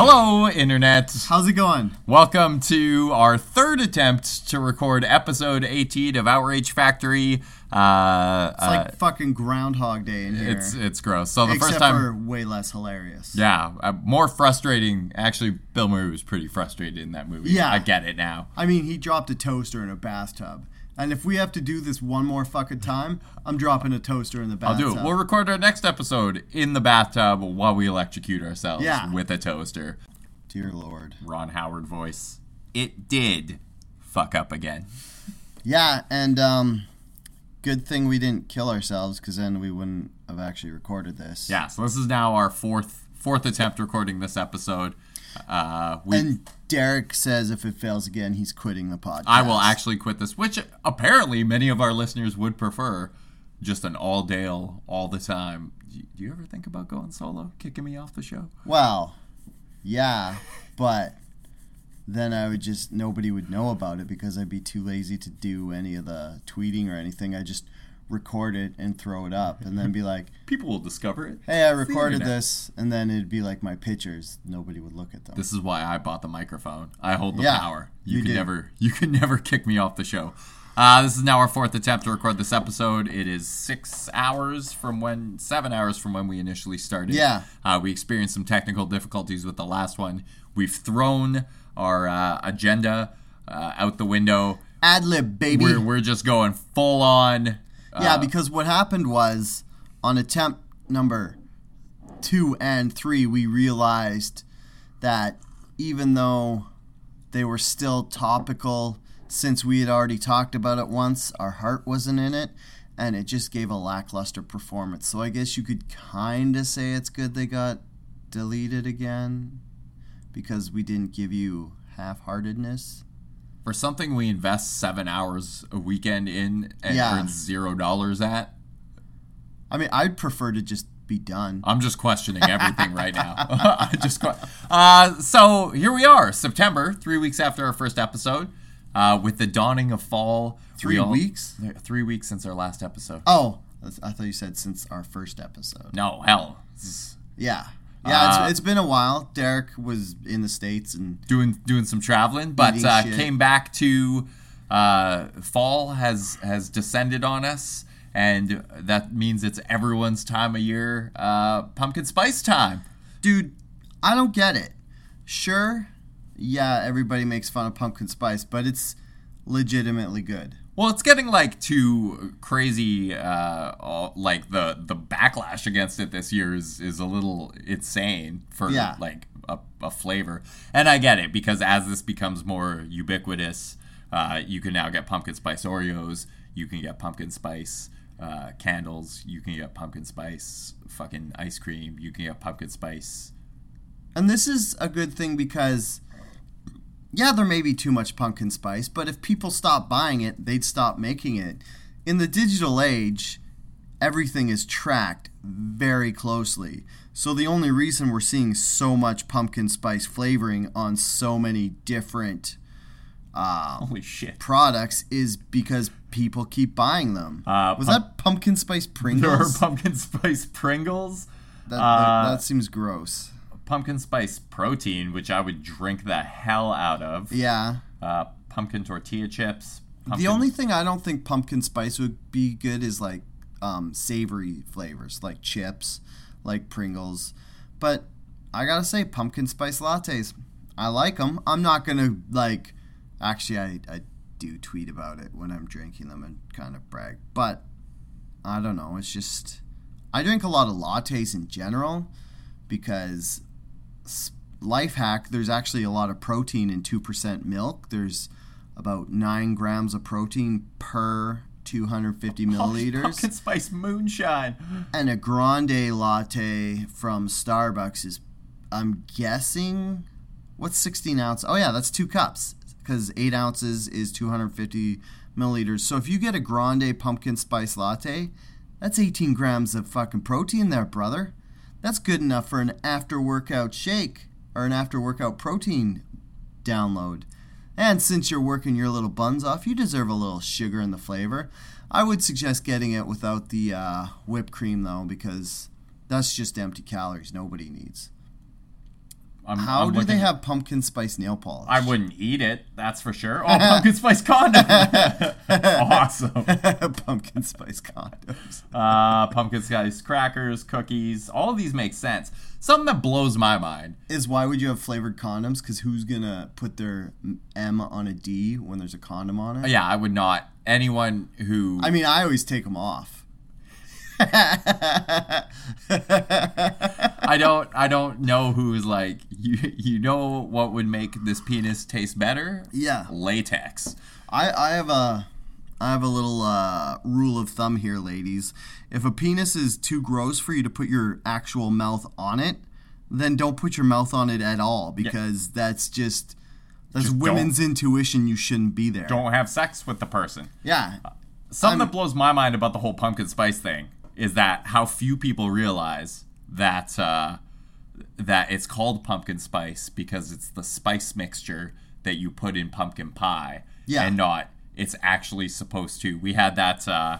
Hello, Internet. How's it going? Welcome to our third attempt to record episode 18 of Outrage Factory. Uh, It's like fucking Groundhog Day in here. it's it's gross. So the except first time, for way less hilarious. yeah, uh, more frustrating. Actually, Bill Murray was pretty frustrated in that movie. Yeah. I get it now. I mean, he dropped a toaster in a bathtub. And if we have to do this one more fucking time, I'm dropping a toaster in the bathtub. I'll do it. We'll record our next episode in the bathtub while we electrocute ourselves Yeah. with a toaster. Dear Lord. Ron Howard voice. It did fuck up again. Yeah, and um, good thing we didn't kill ourselves because then we wouldn't have actually recorded this. Yeah, so this is now our fourth fourth attempt recording this episode. Uh, we, And Derek says if it fails again, he's quitting the podcast. I will actually quit this, which apparently many of our listeners would prefer. Just an all day, all the time. Do you ever think about going solo, kicking me off the show? Well, yeah, but then I would just nobody would know about it because I'd be too lazy to do any of the tweeting or anything. I just record it and throw it up, and then be like, People will discover it. "Hey, I recorded this," and then it'd be like my pictures. Nobody would look at them. This is why I bought the microphone. I hold the Yeah, power. You, you can do. never you can never kick me off the show. Uh, this is now our fourth attempt to record this episode. It is six hours from when seven hours from when we initially started. Yeah. Uh, we experienced some technical difficulties with the last one. We've thrown our uh, agenda uh, out the window. Ad lib, baby. We're, we're just going full on. Yeah, uh, because what happened was on attempt number two and three, we realized that even though they were still topical since we had already talked about it once, our heart wasn't in it, and it just gave a lackluster performance. So I guess you could kind of say it's good they got deleted again because we didn't give you half heartedness. For something we invest seven hours a weekend in and Yeah. earn zero dollars at. I mean, I'd prefer to just be done. I'm just questioning everything right now. I just que- uh, so here we are, September, three weeks after our first episode, uh, with the dawning of fall. Three all- weeks? Three weeks since our last episode. Oh, I thought you said since our first episode. No, hell, Yeah. Yeah, Uh, it's, it's been a while. Derek was in the States and doing doing some traveling, but uh, came back to uh, fall has has descended on us, and that means it's everyone's time of year, uh, pumpkin spice time. dude, I don't get it. Sure, yeah, everybody makes fun of pumpkin spice, but it's legitimately good. Well, it's getting like too crazy. Uh, all, like the the backlash against it this year is is a little insane for Yeah. like a, a flavor. And I get it because as this becomes more ubiquitous, uh, you can now get pumpkin spice Oreos. You can get pumpkin spice uh, candles. You can get pumpkin spice fucking ice cream. You can get pumpkin spice. And this is a good thing because yeah, there may be too much pumpkin spice, but if people stop buying it, they'd stop making it. In the digital age, everything is tracked very closely. So the only reason we're seeing so much pumpkin spice flavoring on so many different uh, Holy shit! products is because people keep buying them. Uh, Was pump- that pumpkin spice Pringles? There are pumpkin spice Pringles. that, uh, that, that seems gross. Pumpkin spice protein, which I would drink the hell out of. Yeah. Uh, pumpkin tortilla chips. Pumpkin, The only thing I don't think pumpkin spice would be good is like um, savory flavors, like chips, like Pringles. But I gotta say, pumpkin spice lattes, I like them. I'm not gonna like. Actually, I, I do tweet about it when I'm drinking them and kind of brag. But I don't know. It's just I drink a lot of lattes in general because life hack. There's actually a lot of protein in two percent milk. There's about nine grams of protein per 250 Oh, milliliters. pumpkin spice moonshine. And a grande latte from Starbucks is, I'm guessing, what's 16 ounces? Oh, yeah, that's two cups because eight ounces is 250 milliliters. So if you get a grande pumpkin spice latte, that's 18 grams of fucking protein there, brother. That's good enough for an after workout shake or an after workout protein download. And since you're working your little buns off, you deserve a little sugar in the flavor. I would suggest getting it without the uh, whipped cream though, because that's just empty calories. Nobody needs. I'm, How I'm do they have pumpkin spice nail polish? I wouldn't eat it, that's for sure. Oh, pumpkin spice condoms! awesome. pumpkin spice condoms. Uh, pumpkin spice crackers, cookies. All of these make sense. Something that blows my mind. Is why would you have flavored condoms? Because who's gonna put their M on a D when there's a condom on it? Yeah, I would not. Anyone who I mean, I always take them off. I don't I don't know who's like you you know what would make this penis taste better? Yeah. Latex. I, I have a I have a little uh, rule of thumb here, ladies. If a penis is too gross for you to put your actual mouth on it, then don't put your mouth on it at all because that's just that's Just women's intuition. You shouldn't be there. Don't have sex with the person. Yeah, Something I'm- that blows my mind about the whole pumpkin spice thing is that how few people realize that uh, that it's called pumpkin spice because it's the spice mixture that you put in pumpkin pie, Yeah. and not it's actually supposed to. We had that uh,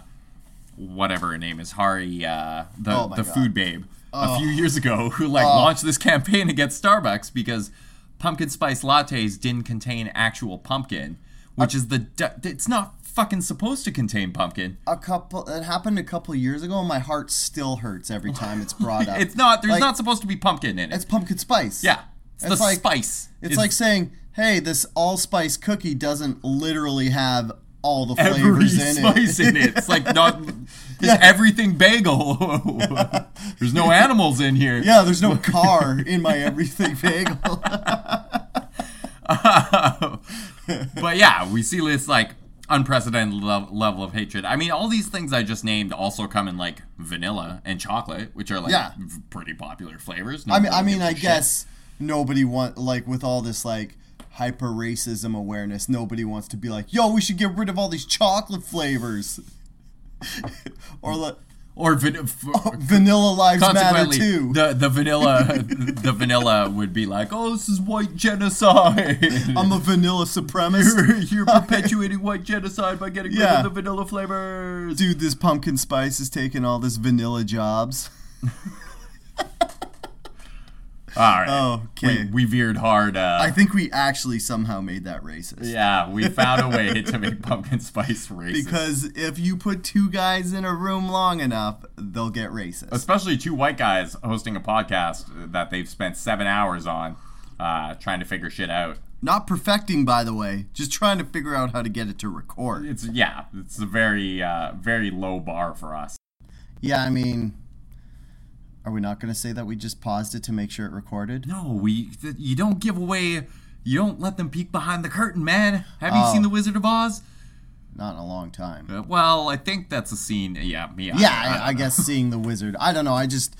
whatever her name is, Hari, uh, the Oh the God. food babe, a few years ago, who like launched this campaign against Starbucks because pumpkin spice lattes didn't contain actual pumpkin, which is the it's not fucking supposed to contain pumpkin. a couple. It happened a couple years ago, and my heart still hurts every time it's brought up. It's not. There's Like, not supposed to be pumpkin in it. It's pumpkin spice. yeah, it's, It's the like- spice. It's like saying, "Hey, this allspice cookie doesn't literally have all the every flavors in spice it." in it. It's like not. It's everything bagel. there's no animals in here. yeah, there's no car in my everything bagel. Um, but yeah, we see this like unprecedented lev- level of hatred. I mean, all these things I just named also come in like vanilla and chocolate, which are like Yeah. v- pretty popular flavors. I mean, I mean, I shit. guess nobody want like with all this like hyper racism awareness, nobody wants to be like, "Yo, we should get rid of all these chocolate flavors," or like or van- f- oh, vanilla lives matter too. the the vanilla the vanilla would be like, oh, this is white genocide. I'm a vanilla supremacist. you're, you're perpetuating white genocide by getting rid of the vanilla flavors. Dude, this pumpkin spice is taking all this vanilla jobs. All right. Oh, okay. We, we veered hard. Uh, I think we actually somehow made that racist. yeah, we found a way to make pumpkin spice racist. Because if you put two guys in a room long enough, they'll get racist. especially two white guys hosting a podcast that they've spent seven hours on uh, trying to figure shit out. Not perfecting, by the way, just trying to figure out how to get it to record. It's yeah, it's a very uh, very low bar for us. Yeah, I mean, are we not going to say that we just paused it to make sure it recorded? No, we th- you don't give away. You don't let them peek behind the curtain, man. Have you seen Oh. the Wizard of Oz? Not in a long time. Uh, well, I think that's a scene. Yeah, yeah. Yeah, I- I, I guess seeing the wizard. I don't know. I just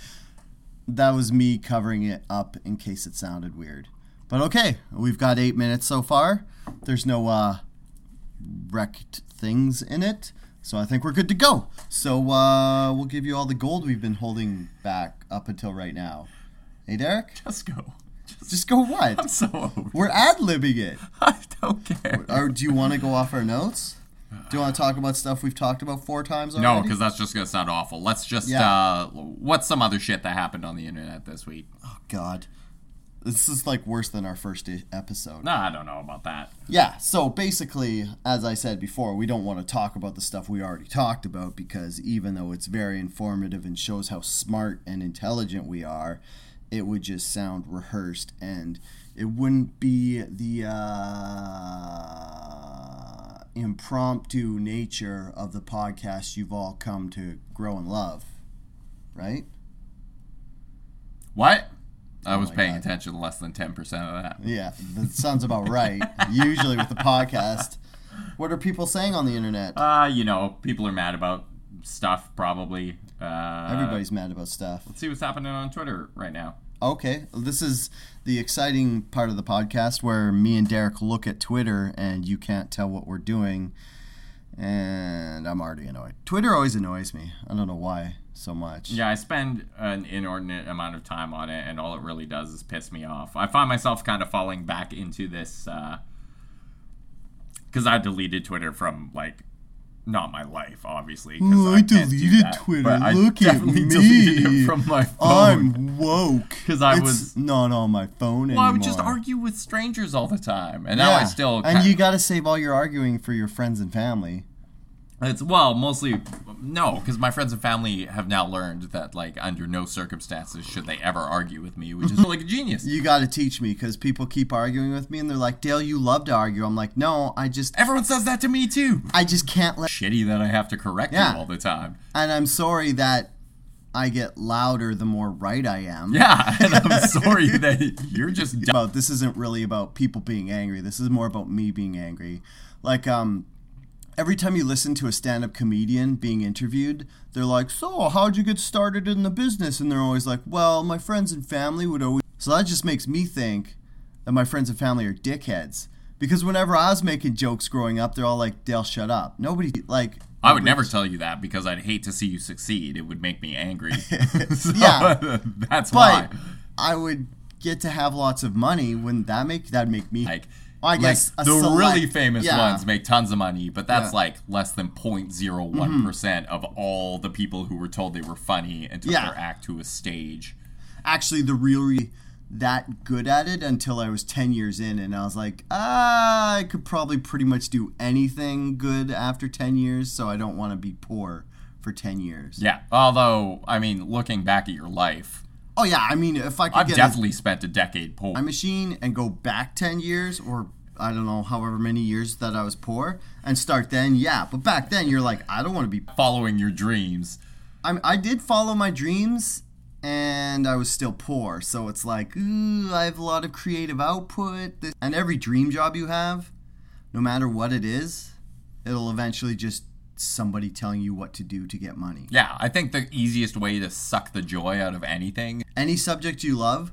that was me covering it up in case it sounded weird. But okay, we've got eight minutes so far. There's no uh, wrecked things in it, so I think we're good to go. So uh, we'll give you all the gold we've been holding back up until right now. Hey, Derek, Just go. Just, just go what? I'm so over. We're ad libbing it. I don't care. Or do you want to go off our notes? Do you want to talk about stuff we've talked about four times already? No, because that's just gonna sound awful. Let's just. Yeah. uh What's some other shit that happened on the internet this week? Oh God, this is like worse than our first episode. No, I don't know about that. Yeah, so basically, as I said before, we don't want to talk about the stuff we already talked about because even though it's very informative and shows how smart and intelligent we are, it would just sound rehearsed and it wouldn't be the uh, impromptu nature of the podcast you've all come to grow and love, right? What? I was Oh paying God. attention to less than ten percent of that. Yeah, that sounds about right. Usually with the podcast, what are people saying on the internet? Uh, you know, people are mad about stuff. Probably. Uh, Everybody's mad about stuff. Let's see what's happening on Twitter right now. Okay, this is the exciting part of the podcast where me and Derek look at Twitter and you can't tell what we're doing. And I'm already annoyed. Twitter always annoys me. I don't know why so much. Yeah, I spend an inordinate amount of time on it, and all it really does is piss me off. I find myself kind of falling back into this uh, because I deleted Twitter from like not my life, obviously. I I deleted that, Twitter. Look at me. it from my phone. I'm woke. Because I It's was- not on my phone well, anymore. I would just argue with strangers all the time, and now I still. and you got to save all your arguing for your friends and family. It's well, mostly no, because my friends and family have now learned that like under no circumstances should they ever argue with me, which is like a genius. You got to teach me because people keep arguing with me and they're like, Dale, you love to argue. I'm like, no, I just, Everyone says that to me too. I just can't let. Shitty that I have to correct Yeah. you all the time. And I'm sorry that I get louder the more right I am. Yeah, and I'm sorry that you're just dumb. about this isn't really about people being angry. This is more about me being angry. Like um every time you listen to a stand-up comedian being interviewed, they're like, "So, how'd you get started in the business?" And they're always like, "Well, my friends and family would always." So that just makes me think that my friends and family are dickheads. Because whenever I was making jokes growing up, they're all like, "Dale, shut up." Nobody like I would never tell you that because I'd hate to see you succeed. It would make me angry. So, Yeah. that's why. But I would get to have lots of money. Wouldn't that make that'd make me Like, Well, I guess like a the select- really famous yeah. ones make tons of money, but that's Yeah. like less than 0.01% of all the people who were told they were funny and took Yeah. their act to a stage. actually the really that good at it until I was 10 years in and I was like, ah, I could probably pretty much do anything good after 10 years, so I don't want to be poor for 10 years. Yeah. Although, I mean, looking back at your life, Oh yeah, I mean if I could I've get definitely spent a decade poor. a machine and go back 10 years or I don't know however many years that I was poor and start then, yeah, but back then you're like I don't want to be following your dreams. I I did follow my dreams and I was still poor. So it's like, ooh, I have a lot of creative output. And every dream job you have, no matter what it is, it'll eventually just somebody telling you what to do to get money. Yeah, I think the easiest way to suck the joy out of anything Any subject you love,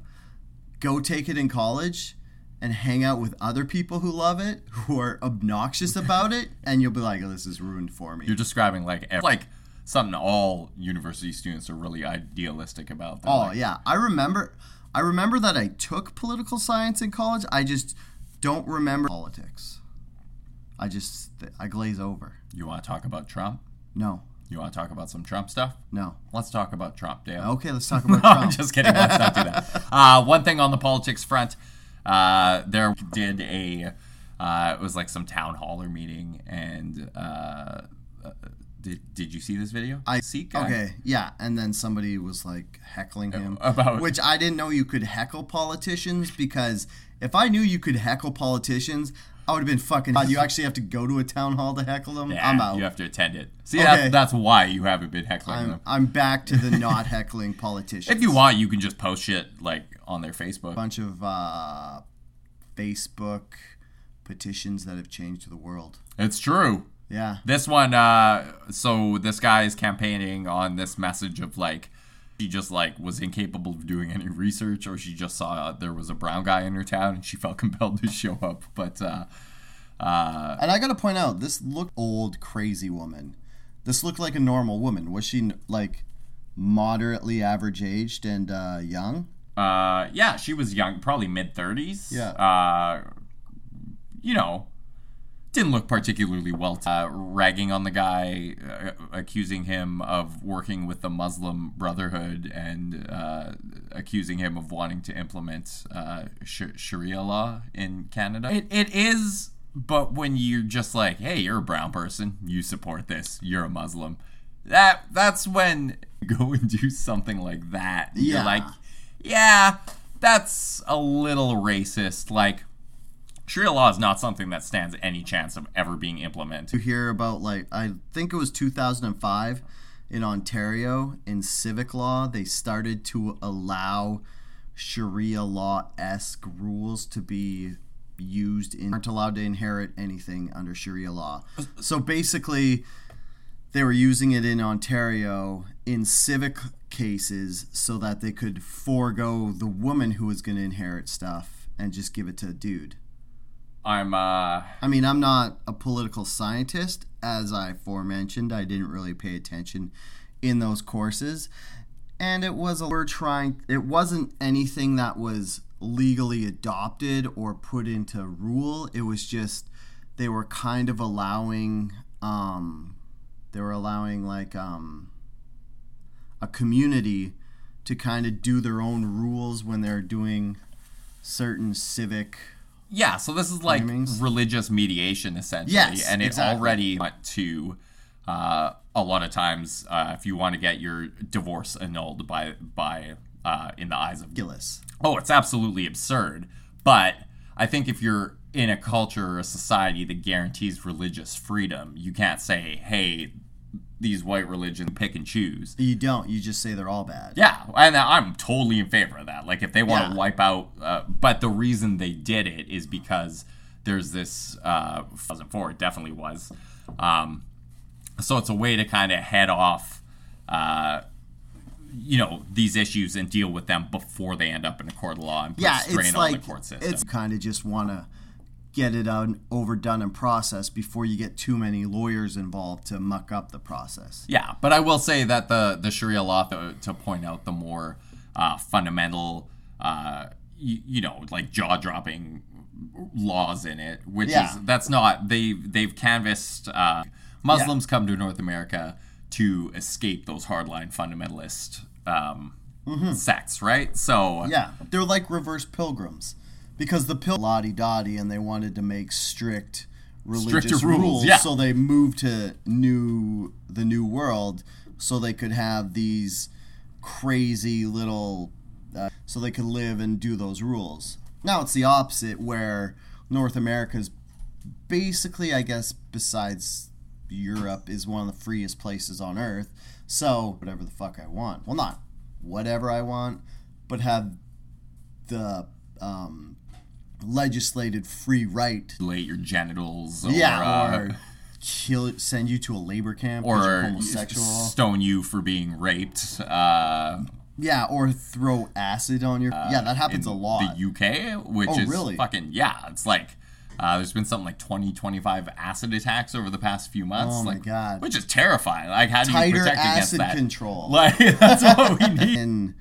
go take it in college and hang out with other people who love it, who are obnoxious about it, and you'll be like, oh, this is ruined for me. you're describing like ev- like something all university students are really idealistic about. They're Oh like, yeah, I remember. I remember that I took political science in college. I just don't remember politics. I just I glaze over. You want to talk about Trump? No, You want to talk about some Trump stuff? no. Let's talk about Trump, Dale. Okay, let's talk about No, Trump. I'm just kidding. Let's not do that. Uh, one thing on the politics front, uh, there did a, uh, it was like some town hall or meeting, and uh, uh, did did you see this video? I see. Okay, yeah, and then somebody was like heckling him About- which I didn't know you could heckle politicians because if I knew you could heckle politicians, I would have been fucking. You actually have to go to a town hall to heckle them. Yeah, I'm out. You have to attend it. See, Okay. that's, that's why you haven't been heckling I'm, them. I'm back to the not heckling politicians. If you want, you can just post shit like on their Facebook. bunch of uh, Facebook petitions that have changed the world. It's true. Yeah. This one, uh, so this guy is campaigning on this message of like, she just like was incapable of doing any research, or she just saw there was a brown guy in her town and she felt compelled to show up. But uh, uh, And I gotta point out, this looked old, crazy woman. This looked like a normal woman. Was she like moderately average aged and uh, young? uh, yeah, she was young, probably mid thirties. Yeah. Uh, you know, didn't look particularly well. Uh, ragging on the guy, uh, accusing him of working with the Muslim Brotherhood and uh, accusing him of wanting to implement uh, sh- Sharia law in Canada. It, it is, but when you're just like, hey, you're a brown person, you support this, you're a Muslim. That that's when you go and do something like that. Yeah. You're like, yeah, that's a little racist. Like, Sharia law is not something that stands any chance of ever being implemented. You hear about like I think it was 2005 in Ontario in civic law they started to allow Sharia law esque rules to be used in aren't allowed to inherit anything under Sharia law. So basically they were using it in Ontario in civic cases so that they could forego the woman who was going to inherit stuff and just give it to a dude. I'm, uh, I mean, I'm not a political scientist, as I forementioned. I didn't really pay attention in those courses, and it was a, we're trying. It wasn't anything that was legally adopted or put into rule. It was just they were kind of allowing um, they were allowing like um, a community to kind of do their own rules when they're doing certain civic. Yeah, so this is like religious mediation essentially, Yes, and it exactly. already went to uh, a lot of times uh, if you want to get your divorce annulled by by uh, in the eyes of Gillis. oh, it's absolutely absurd. But I think if you're in a culture or a society that guarantees religious freedom, you can't say, hey, these white religions pick and choose. You don't. You just say they're all bad. Yeah, and I'm totally in favor of that. Like, if they want Yeah. to wipe out, uh, but the reason they did it is because there's this. Uh, 2004, it definitely was. Um, so it's a way to kind of head off, uh, you know, these issues and deal with them before they end up in a court of law and put Yeah, strain it's on like the court system. it's kind of just want to get it on, overdone and processed before you get too many lawyers involved to muck up the process. Yeah, but I will say that the the Sharia law, to, to point out the more uh, fundamental, uh, you, you know, like jaw dropping laws in it, which Yeah. is that's not they they've canvassed uh, Muslims come to North America to escape those hardline fundamentalist um, sects, right? So Mm-hmm. Yeah, they're like reverse pilgrims because the pil lottie dottie and they wanted to make strict religious Stricter rules, rules, yeah. so they moved to new the new world so they could have these crazy little uh, so they could live and do those rules. Now it's the opposite where North America's basically I guess besides Europe is one of the freest places on earth. So whatever the fuck I want. Well not whatever I want, but have the um, legislated free right. late your genitals, or, yeah, uh, or kill, send you to a labor camp because you're or homosexual. stone you for being raped. Uh, yeah, or throw acid on your. yeah, that happens in a lot. The UK, which Oh, is really? fucking yeah, it's like uh, there's been something like 20, 25 acid attacks over the past few months. Oh my God. which is terrifying. Like, how do you Tighter protect against acid that? control. Like, that's what we need. and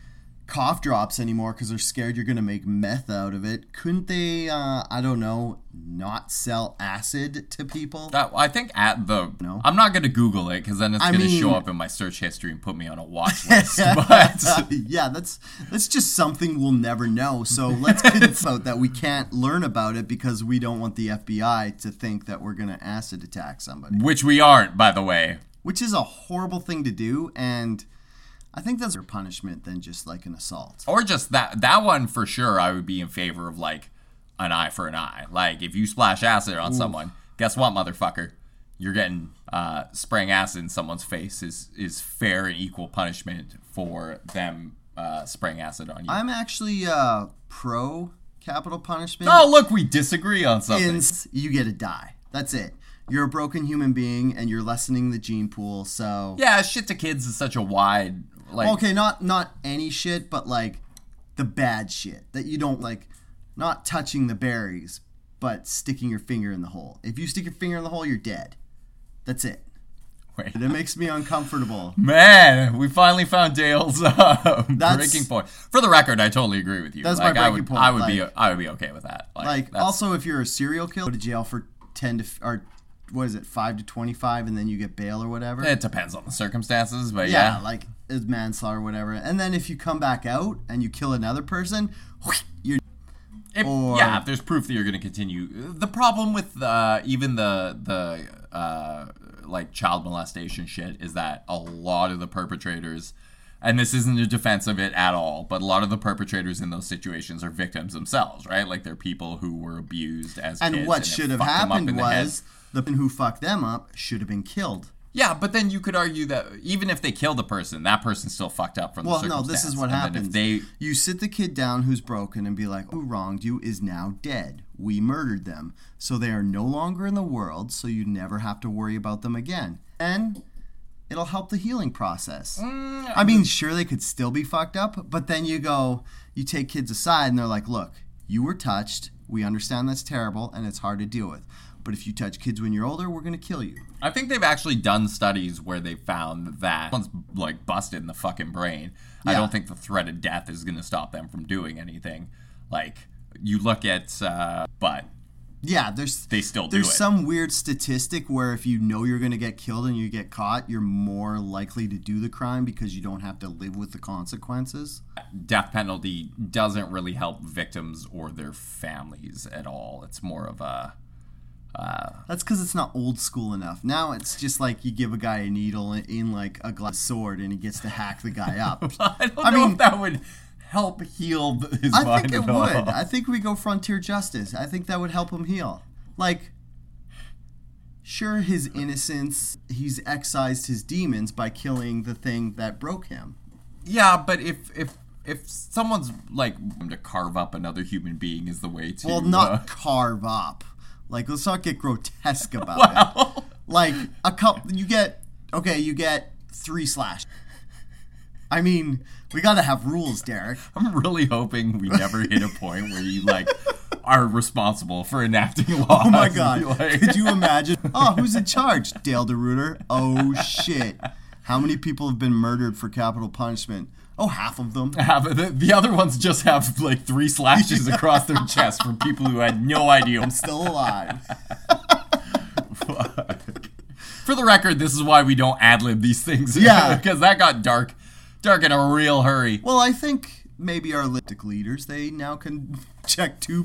cough drops anymore because they're scared you're going to make meth out of it. Couldn't they, uh, I don't know, not sell acid to people? That, I think at the No. I'm not gonna Google it because then it's gonna show up in my search history and put me on a watch list. but yeah, that's that's just something we'll never know. So let's about that we can't learn about it because we don't want the FBI to think that we're going to acid attack somebody, which we aren't, by the way. which is a horrible thing to do. And I think that's a punishment than just like an assault. Or just that that one for sure. I would be in favor of like an eye for an eye. Like if you splash acid on someone, guess what, motherfucker? You're getting uh, spraying acid in someone's face is is fair and equal punishment for them uh, spraying acid on you. I'm actually uh, pro capital punishment. oh, look, we disagree on something. in you get to die. That's it. You're a broken human being and you're lessening the gene pool. So yeah, shit to kids is such a wide like. okay, not not any shit, but like the bad shit that you don't like. Not touching the berries, but sticking your finger in the hole. If you stick your finger in the hole, you're dead. That's it. Wait. It makes me uncomfortable. Man, we finally found Dale's uh, breaking point. For the record, I totally agree with you. That's my like, I breaking would, point, I would be, I would be okay with that. Like, Like also, if you're a serial killer, go to jail for ten to or what is it, five to twenty-five, and then you get bail or whatever. it depends on the circumstances, but yeah, yeah, like is manslaughter or whatever. And then if you come back out and you kill another person, you're If, Or- yeah, if there's proof that you're going to continue. The problem with uh, even the the uh, like child molestation shit is that a lot of the perpetrators, and this isn't a defense of it at all, but a lot of the perpetrators in those situations are victims themselves, right? Like they're people who were abused as and what should have fucked them up happened was. head. The person who fucked them up should have been killed. Yeah, but then you could argue that even if they kill the person, that person's still fucked up from Well, the no, this is what And happens. If they You sit the kid down who's broken and be like, "Who wronged you is now dead. We murdered them, so they are no longer in the world. So you never have to worry about them again." And it'll help the healing process. Mm, I mean, sure they could still be fucked up, but then you go, you take kids aside and they're like, "Look, you were touched. We understand that's terrible and it's hard to deal with. But if you touch kids when you're older, we're going to kill you." I think they've actually done studies where they found that one's like busted in the fucking brain. I don't think the threat of death is going to stop them from doing anything. Like you look at, uh, but Yeah, there's they still do there's some weird statistic where if you know you're going to get killed and you get caught, you're more likely to do the crime because you don't have to live with the consequences. Death penalty doesn't really help victims or their families at all. It's more of a That's because it's not old school enough. Now it's just like you give a guy a needle in, in like a glass sword and he gets to hack the guy up. I don't I know mean- if that would help heal his I mind I think it at all. would. I think we go frontier justice. I think that would help him heal. Like, sure, his innocence, he's excised his demons by killing the thing that broke him. Yeah, but if if if someone's like to carve up another human being is the way to Well, not uh, carve up. Like, let's not get grotesque about it. well, Like a couple, you get okay, you get three slash. I mean, we got to have rules, Derek. I'm really hoping we never hit a point where you like are responsible for enacting laws. Oh my god! Like- Could you imagine? Oh, who's in charge? Dale DeRuiter. Oh shit! How many people have been murdered for capital punishment? Oh, half of them. have the, the other ones just have like three slashes across their chest for people who had no idea. I'm still alive. For the record, this is why we don't ad lib these things. Yeah. because that got dark, dark in a real hurry. Well, I think maybe our elliptic leaders they now can check two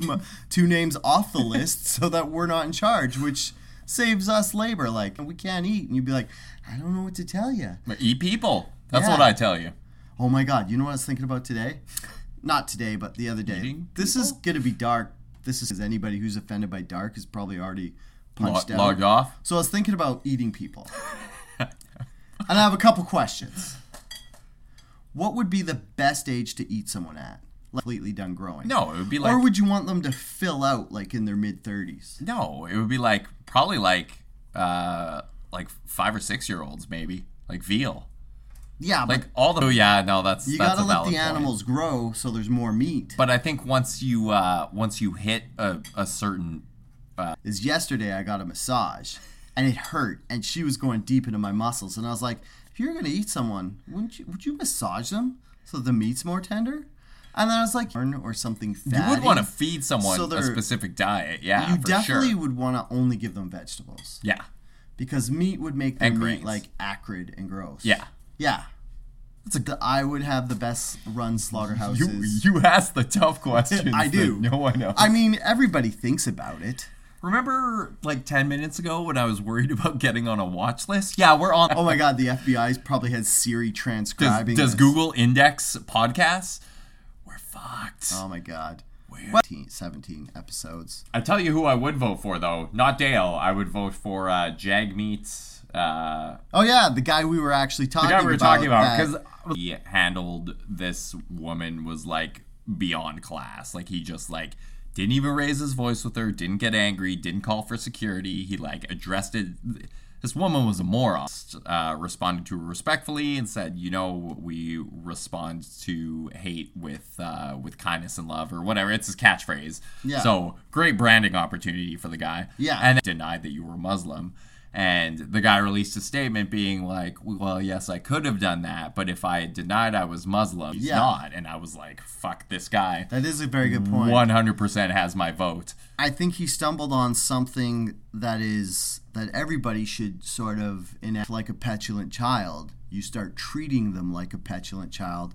two names off the list so that we're not in charge, which saves us labor. Like we can't eat, and you'd be like, I don't know what to tell you. But eat people. That's Yeah. what I tell you. Oh my god, you know what I was thinking about today? Not today, but the other day. Eating this is gonna be dark. This is anybody who's offended by dark is probably already punched out. logged off. So I was thinking about eating people. and I have a couple questions. What would be the best age to eat someone at? Like, completely done growing. No, it would be like or would you want them to fill out like in their mid 30s? no, it would be like probably like uh like five or six year olds maybe like veal. Yeah, Like but all the oh, yeah no that's you that's gotta let the point. animals grow so there's more meat. But I think once you uh once you hit a, a certain is yesterday I got a massage and it hurt and she was going deep into my muscles and I was like, if you're gonna eat someone, wouldn't you would you massage them so the meat's more tender? And then I was like, or something fatty. you would want to feed someone So a specific diet. Yeah, You definitely sure. would want to only give them vegetables Yeah, because meat would make their meat like acrid and gross. yeah. Yeah. The- I would have the best run slaughterhouses. You you ask the tough questions. I do. No one knows. I mean, everybody thinks about it. Remember like 10 minutes ago when I was worried about getting on a watch list? Yeah, we're on. Oh my god, the FBI probably has Siri does, transcribing. does this. Google index podcasts? We're fucked. Oh my god. Weird. What? 17 17 episodes. I tell you who I would vote for though. Not Dale. I would vote for uh, Jagmeet. Uh, Oh yeah, the guy we were actually the talking guy we were about. talking about because he handled this woman was like beyond class. Like he just like didn't even raise his voice with her, didn't get angry, didn't call for security. He like addressed it. This woman was a moron. Uh, responded to her respectfully and said, "You know, we respond to hate with uh, with kindness and love, or whatever." It's his catchphrase. Yeah. So great branding opportunity for the guy. Yeah. And denied that you were Muslim. And the guy released a statement being like, well, yes, I could have done that, but if I had denied I was Muslim, he's Yeah. not. And I was like, fuck this guy. that is a very good point. 100% has my vote. I think he stumbled on something that is that everybody should sort of enact like a petulant child. You start treating them like a petulant child,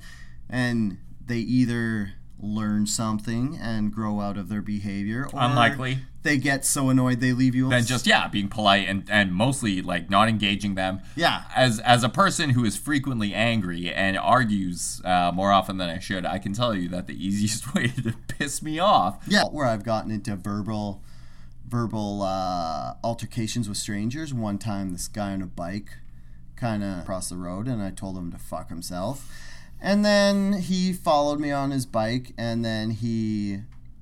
and they either learn something and grow out of their behavior, or Unlikely. they get so annoyed they leave you. Then just, yeah, being polite and, and mostly like not engaging them. Yeah. As, as a person who is frequently angry and argues uh, more often than I should, I can tell you that the easiest way to piss me off Yeah, where I've gotten into verbal verbal uh, altercations with strangers. One time, this guy on a bike kind of crossed the road, and I told him to fuck himself. And then he followed me on his bike, and then he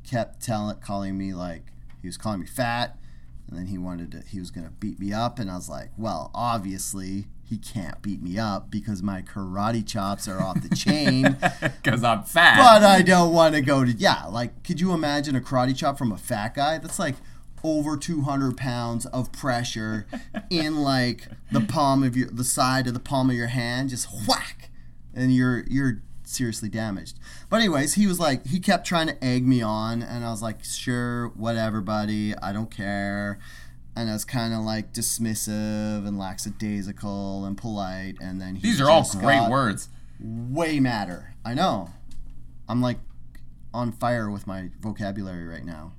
kept telling, calling me like he was calling me fat, and then he wanted to, he was gonna beat me up, and I was like, well, obviously. He can't beat me up because my karate chops are off the chain. because I'm fat. But I don't want to go to yeah. Like, could you imagine a karate chop from a fat guy? That's like over 200 pounds of pressure in like the palm of your the side of the palm of your hand, just whack, and you're you're seriously damaged. But anyways, he was like he kept trying to egg me on, and I was like, sure, whatever, buddy, I don't care. And I was kind of like dismissive and lackadaisical and polite, and then he These are all great words. Way madder. I know. I'm like on fire with my vocabulary right now.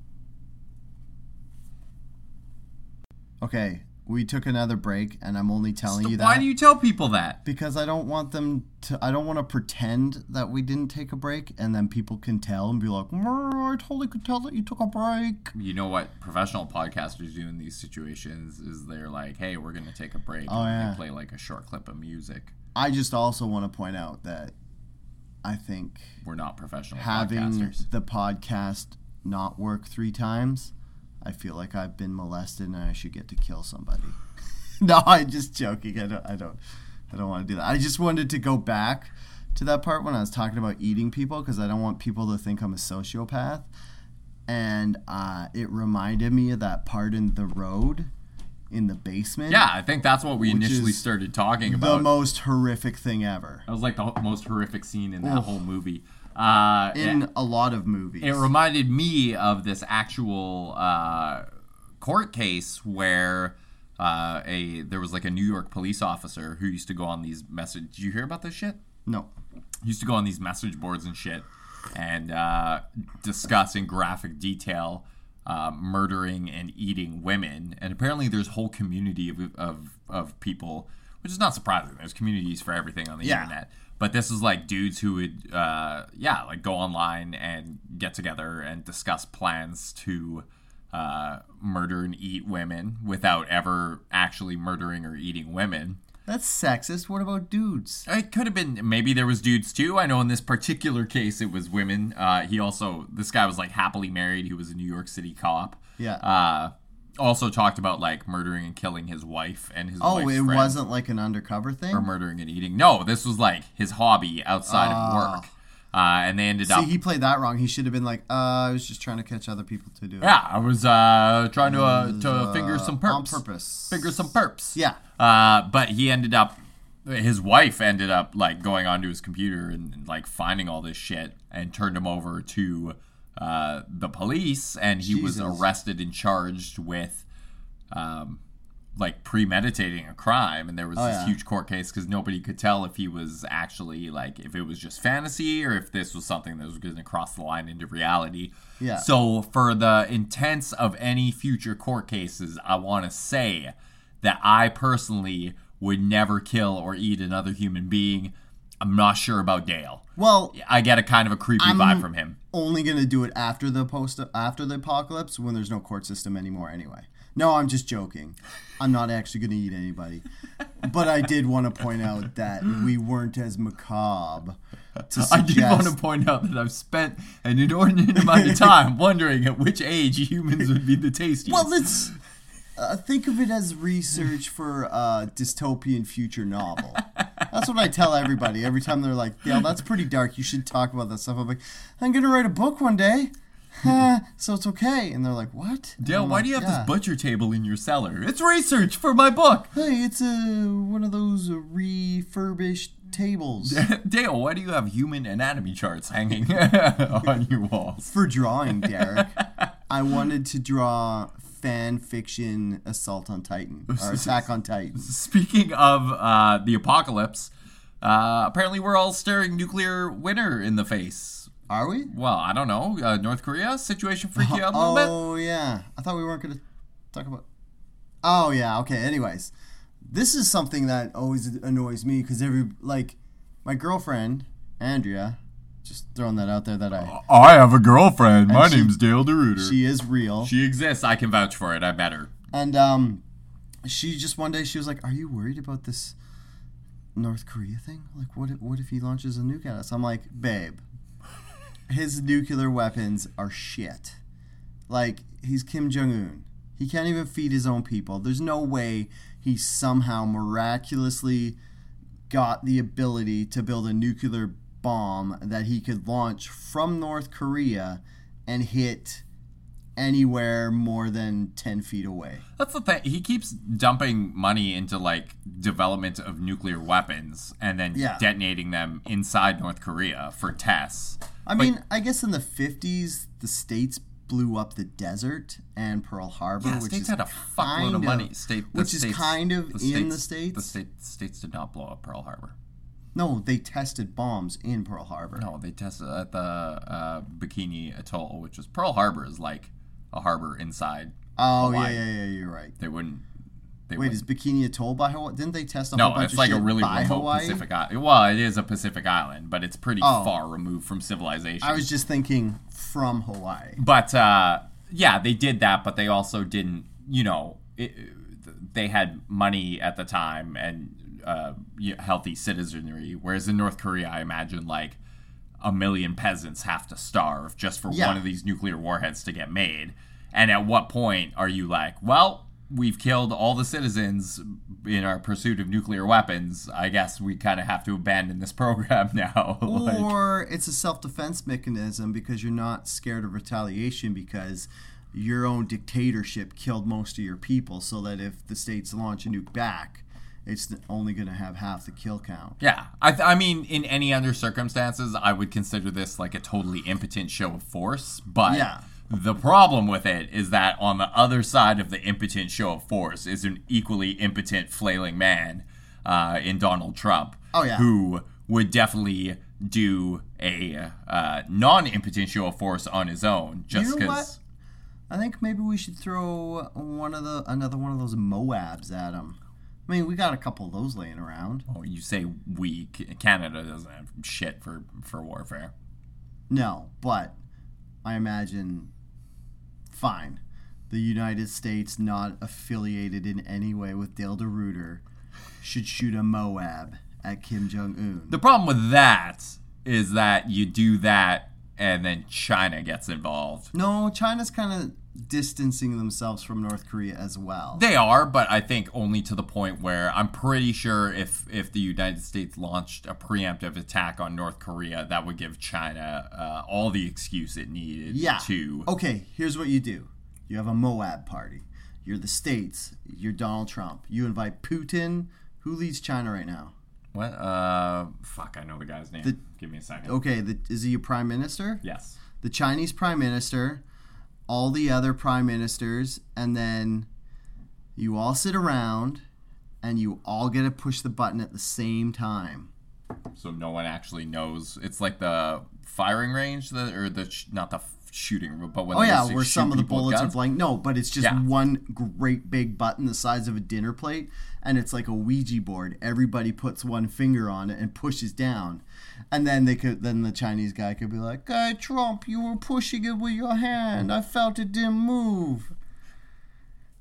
Okay, we took another break, and I'm only telling you that Why do you tell people that? because I don't want them to. I don't want to pretend that we didn't take a break, and then people can tell and be like, "I totally could tell that you took a break." You know what professional podcasters do in these situations is they're like, "Hey, we're gonna take a break," Oh, and yeah. they play like a short clip of music. I just also want to point out that I think We're not professional having podcasters. the podcast not work three times, I feel like I've been molested and I should get to kill somebody. no, I'm just joking. I don't. I don't. I don't want to do that. I just wanted to go back to that part when I was talking about eating people because I don't want people to think I'm a sociopath. And uh, it reminded me of that part in the road in the basement. Yeah, I think that's what we initially started talking about. the most horrific thing ever that was like the most horrific scene in that whole movie. Uh, in it, a lot of movies. it reminded me of this actual uh, court case where uh, a there was like a New York police officer who used to go on these message. Did you hear about this shit? no. used to go on these message boards and shit and uh, discuss in graphic detail uh, murdering and eating women. And apparently, there's a whole community of, of, of people, which is not surprising. There's communities for everything on the Yeah. internet. But this is like dudes who would, uh, yeah, like go online and get together and discuss plans to uh, murder and eat women without ever actually murdering or eating women. That's sexist. What about dudes? It could have been. Maybe there was dudes too. I know in this particular case it was women. Uh, he also this guy was like happily married. He was a New York City cop. Yeah. Also talked about like murdering and killing his wife and his oh, it friend, wasn't like an undercover thing. or murdering and eating. No, this was like his hobby outside of Ah. work. Uh, and they ended See, up. he played that wrong. He should have been like, uh, I was just trying to catch other people to do it. yeah, I was uh, trying to uh, to Uh, finger some perps. on purpose. Finger some perps. Yeah. Uh, but he ended up, his wife ended up like going onto his computer and, like finding all this shit and turned him over to uh, the police, and he was arrested and charged with, um, like premeditating a crime. And there was Oh, this yeah. huge court case because nobody could tell if he was actually like if it was just fantasy or if this was something that was going to cross the line into reality. Yeah. So for the intents of any future court cases, I want to say that I personally would never kill or eat another human being. I'm not sure about Dale. Well, I get a kind of a creepy I'm- vibe from him. only gonna do it after the post after the apocalypse when there's no court system anymore. Anyway. No, I'm just joking. I'm not actually gonna eat anybody. But I did want to point out that we weren't as macabre. To I do want to point out that I've spent an inordinate amount of time wondering at which age humans would be the tastiest. Well, let's uh, think of it as research for a dystopian future novel. That's what I tell everybody every time they're like, "Dale, that's pretty dark. You should talk about that stuff." I'm like, "I'm gonna write a book one day, so it's okay." And they're like, "What?" Dale, why like, do you have "Yeah." this butcher table in your cellar? It's research for my book. Hey, it's a one of those refurbished tables Dale, why do you have human anatomy charts hanging on your walls? for drawing, Derek. I wanted to draw fan fiction Assault on Titan or Attack on Titan. Speaking of uh, the apocalypse, uh, apparently we're all staring nuclear winter in the face. Are we? Well, I don't know. Uh, North Korea situation freak you out a little bit? Oh yeah, I thought we weren't gonna talk about. Oh yeah, okay. Anyways, this is something that always annoys me because every like my girlfriend Andrea, just throwing that out there that I I have a girlfriend. My she- name's Dale DeRuiter. She, she is real, She exists. I can vouch for it. I met her. and um, she just one day she was like, "Are you worried about this North Korea thing? Like, what if, what if he launches a nuke at us?" I'm like, "Babe, his nuclear weapons are shit. Like he's Kim Jong Un. He can't even feed his own people. There's no way he somehow miraculously got the ability to build a nuclear bomb that he could launch from North Korea and hit anywhere more than 10 feet away. That's the thing. He keeps dumping money into like development of nuclear weapons and then Yeah. detonating them inside North Korea for tests. I But- mean, I guess in the 50s, the states blew up the desert and Pearl Harbor, Yeah, which states is had a fuckload kind of money. State, the which is kind of in the states. The state, states did not blow up Pearl Harbor. No, they tested bombs in Pearl Harbor. No, they tested at the uh, Bikini Atoll, which was Pearl Harbor is like a harbor inside. oh, yeah, yeah, yeah, you're right. They wouldn't. They Wait, wouldn't. is Bikini Atoll by Hawaii? Didn't they test a No, whole bunch it's of like a really remote Hawaii? Pacific island. Well, it is a Pacific island, but it's pretty Oh. far removed from civilization. I was just thinking from Hawaii. But uh, yeah, they did that, but they also didn't. You know, it, they had money at the time and uh, healthy citizenry, whereas in North Korea, I imagine like a million peasants have to starve just for Yeah. one of these nuclear warheads to get made. And at what point are you like, well? We've killed all the citizens in our pursuit of nuclear weapons. I guess we kind of have to abandon this program now. Like- Or it's a self defense mechanism because you're not scared of retaliation because your own dictatorship killed most of your people, so that if the states launch a nuke back, it's only going to have half the kill count. Yeah, I, th- I mean, in any other circumstances, I would consider this like a totally impotent show of force. But Yeah. the problem with it is that on the other side of the impotent show of force is an equally impotent flailing man uh, in Donald Trump. Oh, yeah. who would definitely do a uh, non-impotent show of force on his own, just know because. what? I think maybe we should throw one of the another one of those Moabs at him. I mean, we got a couple of those laying around. Oh, you say we? Canada doesn't have shit for for warfare. No, but I imagine fine. The United States, not affiliated in any way with Dale DeRuiter, should shoot a Moab at Kim Jong Un. The problem with that is that you do that and then China gets involved. No, China's kind of distancing themselves from North Korea as well. They are, but I think only to the point where I'm pretty sure if if the United States launched a preemptive attack on North Korea, that would give China uh, all the excuse it needed yeah. to. Okay, here's what you do. You have a Moab party. You're the states. You're Donald Trump. You invite Putin. Who leads China right now? What? Uh, fuck, I know the guy's name. The- Give me a second. Okay, the, is he a prime minister? Yes. the Chinese prime minister, all the other prime ministers, and then you all sit around and you all get to push the button at the same time. So no one actually knows. It's like the firing range, the, or the sh- not the shooting, but when Oh yeah, where some of the bullets are blank. No, but it's just Yeah. one great big button the size of a dinner plate, and it's like a Ouija board. Everybody puts one finger on it and pushes down, and then they could. Then the Chinese guy could be like, "Guy Trump, you were pushing it with your hand. I felt it didn't move."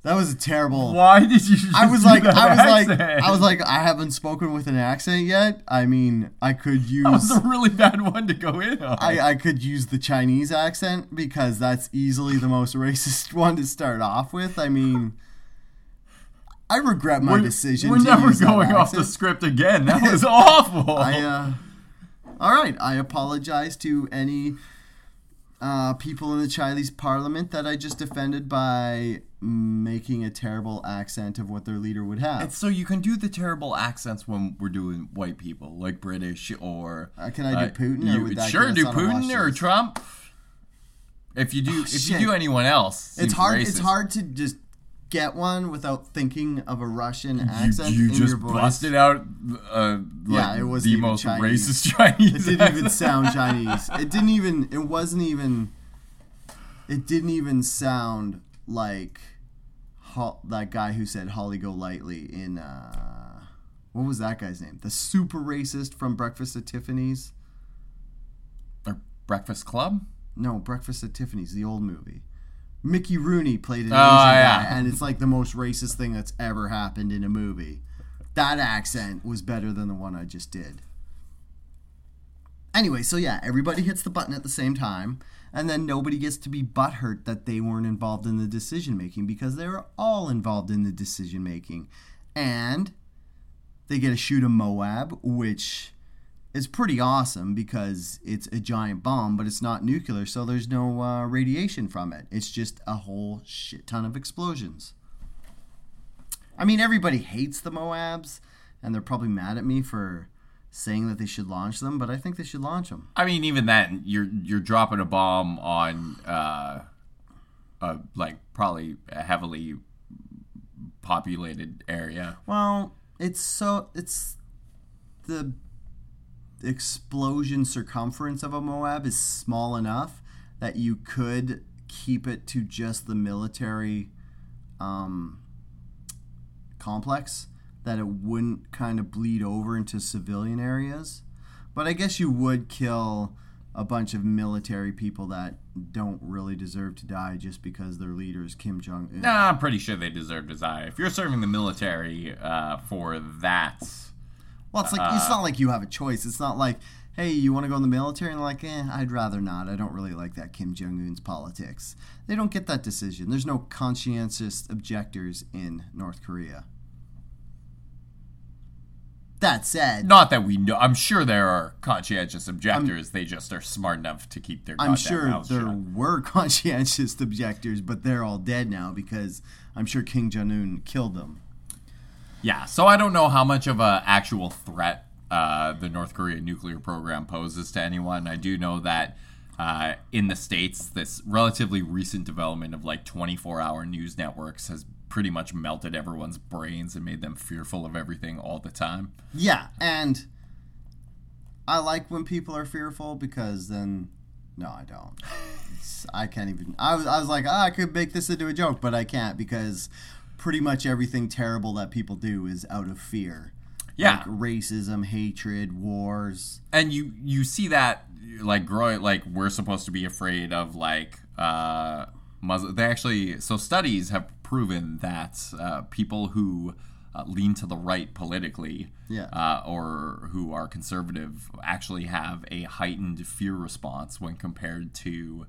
That was a terrible. Why did you? I was like, I was like. I was like, I haven't spoken with an accent yet. I mean, I could use, That was a really bad one to go in on. I, I could use the Chinese accent because that's easily the most racist one to start off with. I mean, I regret my we're, decision. We're never going off the script again. That was awful. I, uh, all right, I apologize to any uh, people in the Chinese parliament that I just offended by making a terrible accent of what their leader would have. It's so you can do the terrible accents when we're doing white people, like British or. Uh, can I do Putin, or You, would sure, do Putin or? Trump. If you do, if shit. you do anyone else, it's hard. Racist. It's hard to just get one without thinking of a Russian accent you in just your voice. busted out uh, like Yeah, it wasn't the most Chinese. racist Chinese. It didn't even sound Chinese. It didn't even. It wasn't even. It didn't even sound like Ho- that guy who said "Holly Golightly" in uh, what was that guy's name? The super racist from Breakfast at Tiffany's. Or Breakfast Club. No, Breakfast at Tiffany's, the old movie. Mickey Rooney played an Oh, Asian yeah. guy, and it's like the most racist thing that's ever happened in a movie. That accent was better than the one I just did. Anyway, so yeah, everybody hits the button at the same time, and then nobody gets to be butthurt that they weren't involved in the decision making because they were all involved in the decision making. And they get to shoot a Moab, which is pretty awesome because it's a giant bomb, but it's not nuclear, so there's no uh, radiation from it. It's just a whole shit ton of explosions. I mean, everybody hates the Moabs, and they're probably mad at me for saying that they should launch them, but I think they should launch them. I mean, even then, you're you're dropping a bomb on, uh, a, like probably a heavily populated area. Well, it's so it's the explosion circumference of a Moab is small enough that you could keep it to just the military um, complex, that it wouldn't kind of bleed over into civilian areas. But I guess you would kill a bunch of military people that don't really deserve to die just because their leader is Kim Jong Un. Nah, I'm pretty sure they deserve to die. If you're serving the military uh, for that, Well, it's like it's not like you have a choice. It's not like, hey, you want to go in the military, and like, eh, I'd rather not. I don't really like that Kim Jong Un's politics. They don't get that decision. There's no conscientious objectors in North Korea. That said, not that we know. I'm sure there are conscientious objectors. they just are smart enough to keep their. I'm sure there shut. were conscientious objectors, but they're all dead now because I'm sure Kim Jong Un killed them. Yeah, so I don't know how much of a actual threat uh, the North Korea nuclear program poses to anyone. I do know that uh, in the states, this relatively recent development of like 24-hour news networks has pretty much melted everyone's brains and made them fearful of everything all the time. Yeah, and I like when people are fearful because then no, I don't. I can't even. I was, I was like, ah, I could make this into a joke, but I can't because pretty much everything terrible that people do is out of fear. Yeah. like racism, hatred, wars. and you you see that like growing like we're supposed to be afraid of like uh Muslim. They actually so studies have proven that uh, people who uh, lean to the right politically, Yeah. uh, or who are conservative, actually have a heightened fear response when compared to.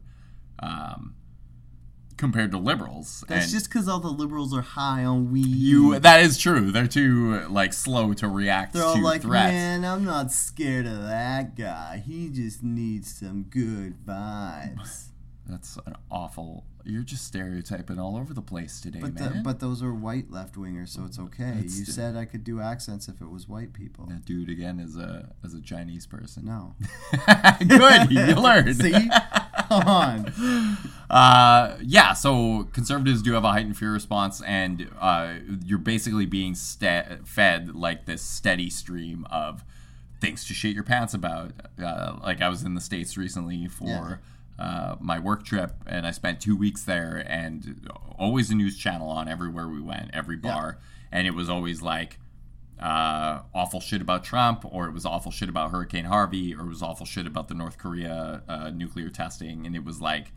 Um, compared to liberals That's and just because all the liberals are high on weed. you that is true they're too like slow to react They're all to like, threats man, I'm not scared of that guy. He just needs some good vibes. That's an awful. You're just stereotyping all over the place today, But the, man. but those are white left wingers, so it's okay. That's you said I could do accents if it was white people. that dude again is a as a Chinese person. No. Good, you learned. See? On. Uh, yeah. So conservatives do have a heightened fear response, and uh, you're basically being ste- fed like this steady stream of things to shit your pants about. Uh, like I was in the states recently for. Uh, my work trip, and I spent two weeks there, and always a news channel on everywhere we went, every bar, and it was always like, uh, awful shit about Trump, or it was awful shit about Hurricane Harvey, or it was awful shit about the North Korea uh, nuclear testing, and it was like,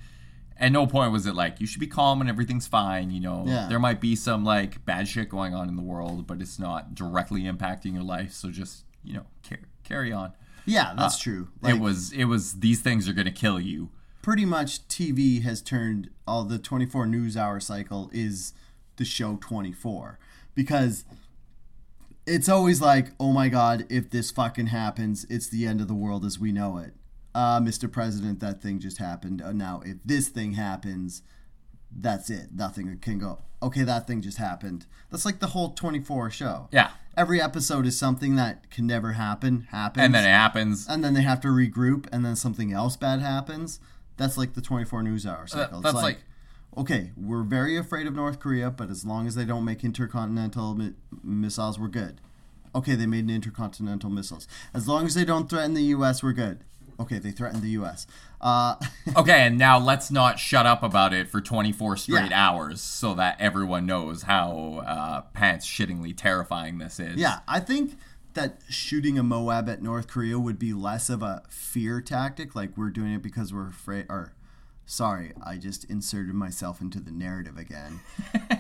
at no point was it like you should be calm and everything's fine. You know, Yeah. there might be some like bad shit going on in the world, but it's not directly impacting your life. So just you know, car- carry on. Yeah, that's true. Like, it was it was these things are gonna kill you. pretty much TV has turned all the 24 news hour cycle is the show 24 because it's always like, oh my god, if this fucking happens, it's the end of the world as we know it. Uh, Mr. President, that thing just happened. Uh, now, if this thing happens, that's it. Nothing can go. Okay, that thing just happened. That's like the whole 24 show. Yeah, Every episode is something that can never happen, happens and then it happens. and then they have to regroup, and then something else bad happens. That's like the 24 news hour cycle. that's it's like, like- okay, we're very afraid of North Korea, but as long as they don't make intercontinental mi- missiles, we're good. Okay, they made an intercontinental missiles. As long as they don't threaten the U.S., we're good. Okay, they threatened the U.S. Uh, Okay, and now let's not shut up about it for 24 straight Yeah. hours so that everyone knows how uh, pants shittingly terrifying this is. Yeah, I think that shooting a Moab at North Korea would be less of a fear tactic, like we're doing it because we're afraid. Or, sorry, I just inserted myself into the narrative again.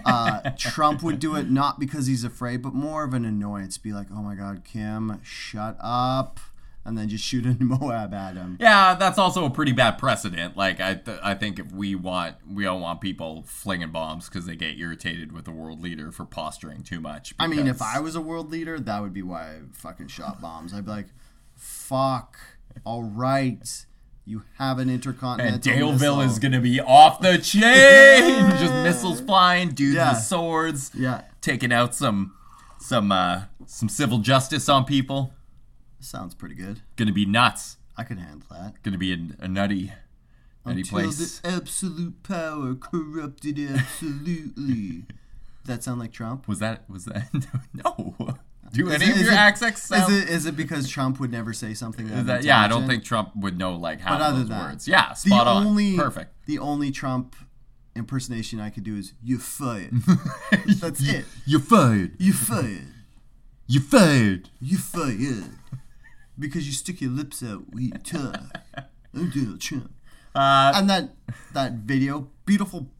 Uh, Trump would do it not because he's afraid, but more of an annoyance. Be like, oh my God, Kim, shut up, and then just shoot a Moab at him. Yeah, that's also a pretty bad precedent. Like, I, th- I think if we want, we don't want people flinging bombs because they get irritated with the world leader for posturing too much. I mean, if I was a world leader, that would be why I fucking shot bombs. I'd be like, Fuck. All right. You have an intercontinental. And Daleville missile. is gonna be off the chain. Just missiles flying, dudes Yeah. with swords, Yeah. taking out some some uh some civil justice on people. Sounds pretty good. Gonna be nuts. I could handle that. Gonna be a, a nutty nutty Until place. the absolute power corrupted absolutely. that sound like Trump? Was that was that no? Do Is any it- of your it- accents sound? Is it is it because Trump would never say something that? that- yeah, I don't think Trump would know like how But other those that, words. Yeah, the spot on. only Perfect. the only Trump impersonation I could do is "you fired." That's it. You're fired. You fired. You're fired. You fired. Because you stick your lips out when you talk. I'm Donald Trump. Uh, And that that video, beautiful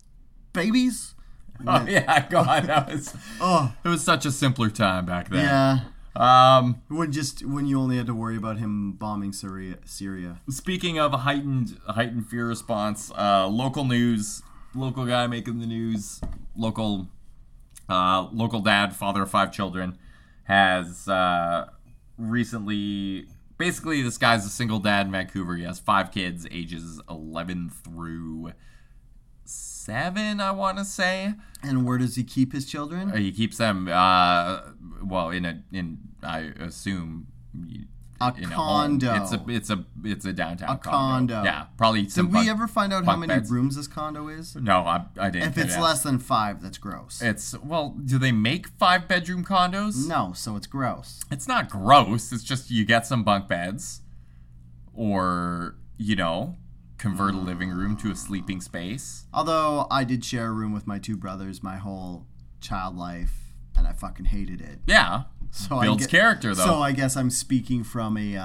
babies. oh yeah, God, that was Oh it was such a simpler time back then. yeah. Um, When just when you only had to worry about him bombing Syria. Syria. speaking of heightened heightened fear response, uh, local news, local guy making the news, local uh, local dad, father of five children, has uh, recently. Basically, this guy's a single dad in Vancouver. He has five kids, ages 11 through 7, I want to say. And where does he keep his children? He keeps them, uh, well, in a, in I assume, A in condo. A home. It's a, it's a, it's a downtown A condo. Yeah, probably. Some Did we bunk- ever find out how many beds. rooms this condo is? No, I, I didn't. If it's it. less than five, that's gross. it's well. Do they make five bedroom condos? No, so it's gross. It's not gross. It's just you get some bunk beds, or you know, convert a living room to a sleeping space. Although I did share a room with my two brothers my whole child life, and I fucking hated it. Yeah, So builds I gue- character though. So I guess I'm speaking from a, uh,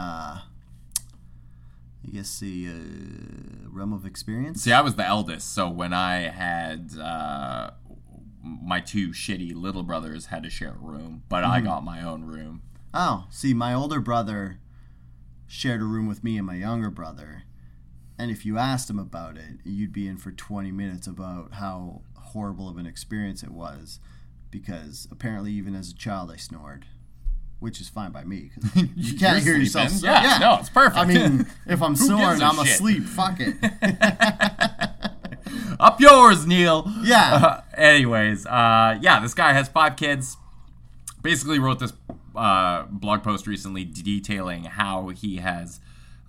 I guess the uh, realm of experience. See, I was the eldest, so when I had uh, my two shitty little brothers had to share a room, but Mm-hmm. I got my own room. Oh, see, my older brother shared a room with me and my younger brother. And if you asked him about it, you'd be in for 20 minutes about how horrible of an experience it was. Because apparently, even as a child, I snored. Which is fine by me. 'cause you can't hear yourself. snore. Yeah, no, it's perfect. I mean, if I'm snoring, I'm shit? asleep. Fuck it. Up yours, Neil. Yeah. Uh, anyways, uh, yeah, this guy has five kids. Basically, wrote this uh, blog post recently detailing how he has.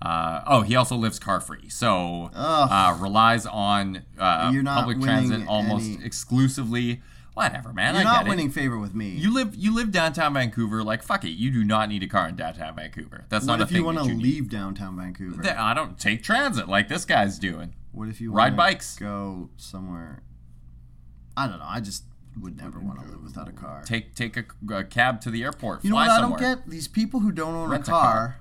Uh, oh, he also lives car free, so uh, relies on uh, public transit almost any- exclusively. Whatever, man. You're I not get it. winning favor with me. You live you live downtown Vancouver. Like fuck it, you do not need a car in downtown Vancouver. That's what not a if you want to you need. leave downtown Vancouver? I don't take transit like this guy's doing. What if you Ride bikes. Go somewhere. I don't know. I just would never want to live without a car. Take take a, a cab to the airport. You know what somewhere. I don't get? These people who don't own a a car, car.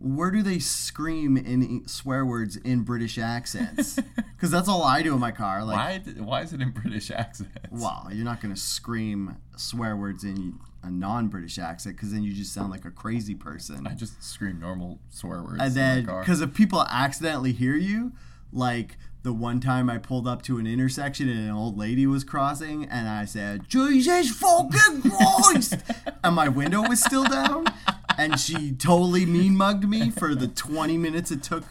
Where do they scream in swear words in British accents? Because that's all I do in my car. Like, Why why is it in British accents? well, you're not going to scream swear words in a non-British accent because then you just sound like a crazy person. I just scream normal swear words And in then, my car. because if people accidentally hear you, like the one time I pulled up to an intersection and an old lady was crossing, and I said, Jesus fucking Christ! and my window was still down, and she totally mean mugged me for the 20 minutes it took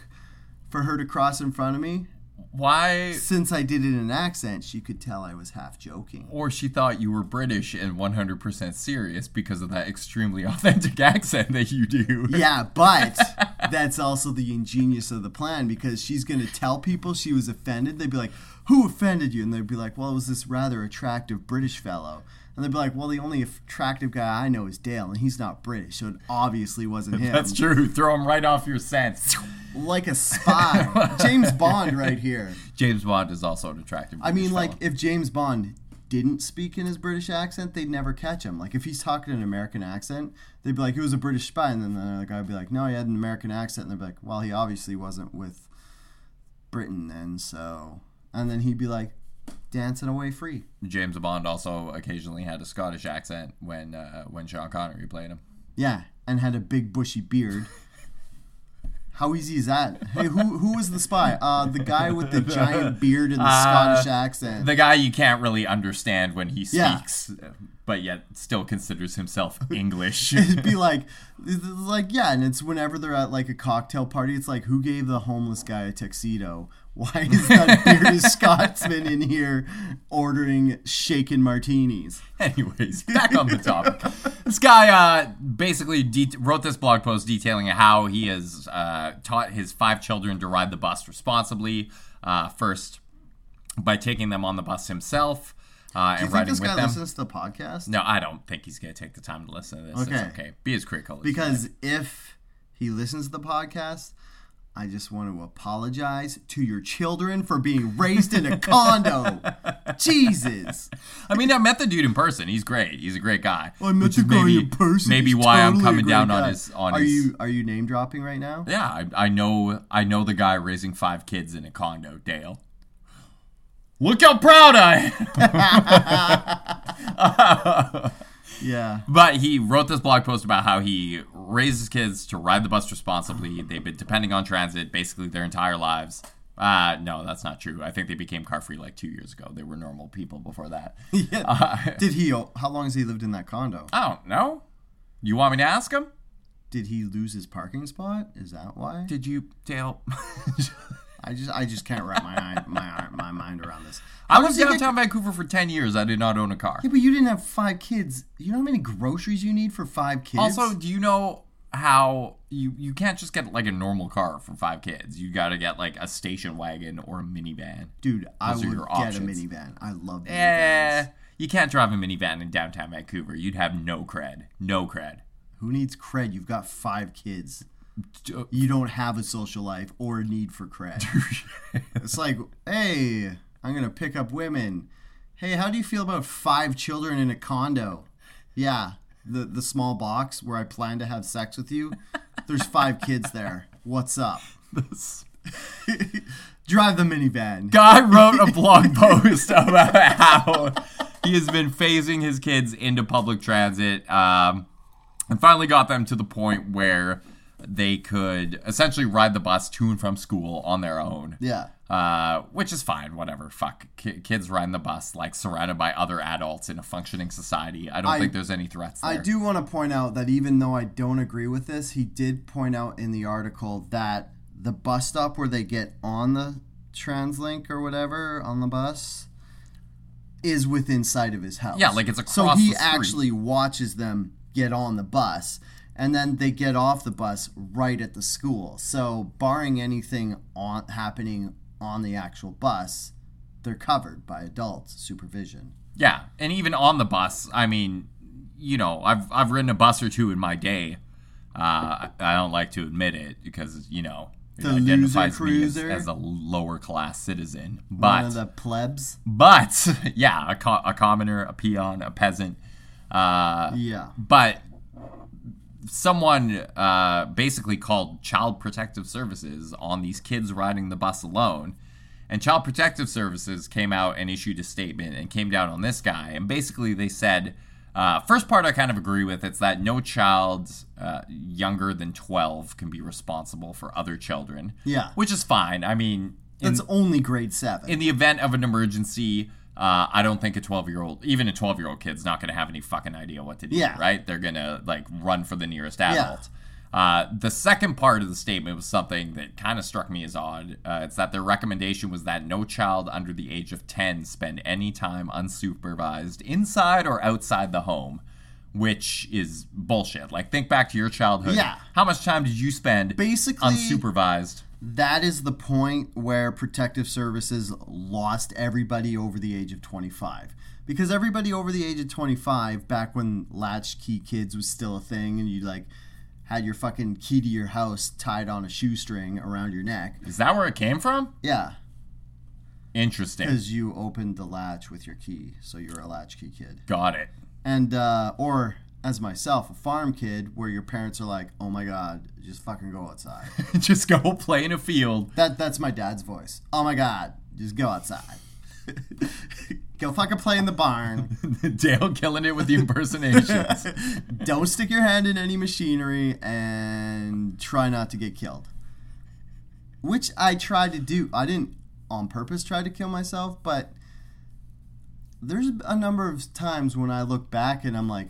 for her to cross in front of me. Why? Since I did it in an accent, she could tell I was half joking. Or she thought you were British and 100% serious because of that extremely authentic accent that you do. Yeah, but that's also the ingenious of the plan because she's going to tell people she was offended. They'd be like, Who offended you? And they'd be like, Well, it was this rather attractive British fellow. And they'd be like, Well, the only attractive guy I know is Dale, and he's not British, so it obviously wasn't him. That's true. Throw him right off your scent. Like a spy. James Bond right here. James Bond is also an attractive. I mean, British like, if James Bond didn't speak in his British accent, they'd never catch him. Like, if he's talking in an American accent, they'd be like, he was a British spy. And then the other guy would be like, no, he had an American accent. And they'd be like, well, he obviously wasn't with Britain then, so. And then he'd be like, dancing away free. James Bond also occasionally had a Scottish accent when uh, when Sean Connery played him. Yeah, and had a big bushy beard. How easy is that? Hey, who who was the spy? Uh, the guy with the giant beard and the Uh, Scottish accent. The guy you can't really understand when he Yeah. speaks, but yet still considers himself English. It'd be like, like yeah, and it's whenever they're at like a cocktail party. It's like, who gave the homeless guy a tuxedo? Why is that bearded Scotsman in here ordering shaken martinis? Anyways, back on the topic. this guy uh, basically de- wrote this blog post detailing how he has uh, taught his five children to ride the bus responsibly. Uh, first, by taking them on the bus himself uh, Do you and think riding this with guy them. listens to the podcast? No, I don't think he's going to take the time to listen to this. Okay. It's okay. Be as critical as you Because if he listens to the podcast, I just want to apologize to your children for being raised in a condo. Jesus. I mean, I met the dude in person. He's great. He's a great guy. I met the guy maybe, in person. Maybe He's why I'm coming down on his on are his. you are you name dropping right now? Yeah, I, I know. I know the guy raising five kids in a condo. Dale. Look how proud I am. Yeah. But he wrote this blog post about how he raises kids to ride the bus responsibly. They've been depending on transit basically their entire lives. Uh, no, that's not true. I think they became car free like two years ago. They were normal people before that. Yeah. Uh, Did he? How long has he lived in that condo? I don't know. You want me to ask him? Did he lose his parking spot? Is that why? Did you, Dale? I just I just can't wrap my my my mind around this. I How lived does he get- downtown Vancouver for 10 years. I did not own a car. Yeah, but you didn't have five kids. You know how many groceries you need for five kids? Also, do you know how you you can't just get like a normal car for five kids? You got to get like a station wagon or a minivan. dude, I Those are would get a minivan. I love minivans. Eh, you can't drive a minivan in downtown Vancouver. You'd have no cred. No cred. Who needs cred? You've got five kids. You don't have a social life or a need for cred. it's like, hey, I'm gonna pick up women. Hey, how do you feel about five children in a condo? Yeah, the the small box where I plan to have sex with you. There's five kids there. What's up? Drive the minivan. guy wrote a blog post about how he has been phasing his kids into public transit um, and finally got them to the point where they could essentially ride the bus to and from school on their own. Yeah. Uh, which is fine, whatever. Fuck, Ki kids riding the bus like surrounded by other adults in a functioning society. I don't I- think there's any threats there. I do want to point out that even though I don't agree with this, he did point out in the article that the bus stop where they get on the TransLink or whatever on the bus is within sight of his house. Yeah, like it's across So he actually watches them get on the bus and then they get off the bus right at the school. So barring anything on happening on the actual bus, they're covered by adult supervision. Yeah, and even on the bus, I mean, you know, I've I've ridden a bus or two in my day. Uh, I- don't like to admit it because you know it The identifies me as, as a lower class citizen. One But of the plebs. but yeah, a, co- a commoner, a peon, a peasant. Uh, Yeah. but someone uh, basically called Child Protective Services on these kids riding the bus alone. And Child Protective Services came out and issued a statement and came down on this guy. And basically, they said uh, first part I kind of agree with it's that no child uh, younger than 12 can be responsible for other children. Yeah. Which is fine. I mean, in, That's only grade seven. in the event of an emergency, uh, I don't think a 12 year old, even a 12 year old kid's not going to have any fucking idea what to do, Yeah. right? They're going to like run for the nearest adult. Uh, the second part of the statement was something that kind of struck me as odd. Uh, it's that their recommendation was that no child under the age of 10 spend any time unsupervised inside or outside the home, which is bullshit. Like, think back to your childhood. Yeah. How much time did you spend Basically- unsupervised? That is the point where protective services lost everybody over the age of 25 because everybody over the age of 25 back when latchkey kids was still a thing and you like had your fucking key to your house tied on a shoestring around your neck Is that where it came from? yeah Interesting. because you opened the latch with your key so you're a latchkey kid Got it. and uh or as myself a farm kid where your parents are like oh my god just fucking go outside just go play in a field. That that's my dad's voice. Oh my god, just go outside. go fucking play in the barn. Dale killing it with the impersonations. Don't stick your hand in any machinery and try not to get killed. Which I tried to do. I didn't on purpose try to kill myself, but there's a number of times when I look back and I'm like,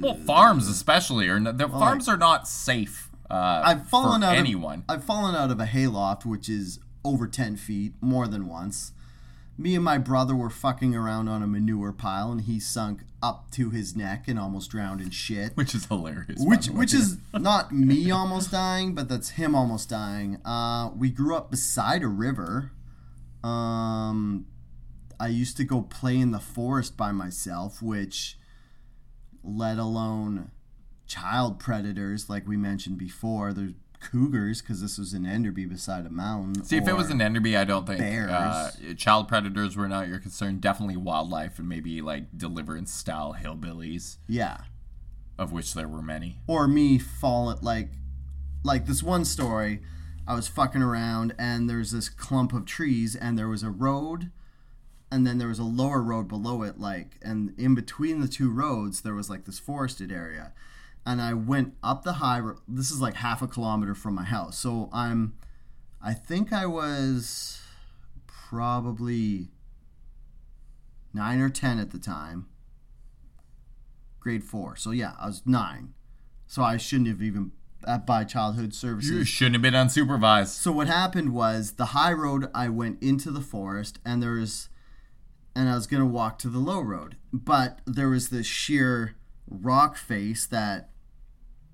Well, farms especially, or the farms are not safe. Uh, I've fallen for out anyone. Of, I've fallen out of a hayloft, which is over ten feet, more than once. Me and my brother were fucking around on a manure pile, and he sunk up to his neck and almost drowned in shit. which is hilarious. Which which is not me almost dying, but that's him almost dying. Uh, we grew up beside a river. Um, I used to go play in the forest by myself, which, let alone child predators, like we mentioned before, there's cougars because this was in Enderby beside a mountain. See, if it was in Enderby, I don't think bears. uh, child predators were not your concern. Definitely wildlife and maybe like deliverance style hillbillies, yeah, of which there were many. or me fall like like this one story i was fucking around and there's this clump of trees and there was a road and then there was a lower road below it like and in between the two roads there was like this forested area. And i went up the high road this is like half a kilometer from my house. So i'm i think i was probably 9 or 10 at the time. Grade 4 so yeah i was 9 so I shouldn't have even at by childhood services. You shouldn't have been unsupervised. So what happened was the high road I went into the forest and there was and I was gonna walk to the low road. But there was this sheer rock face that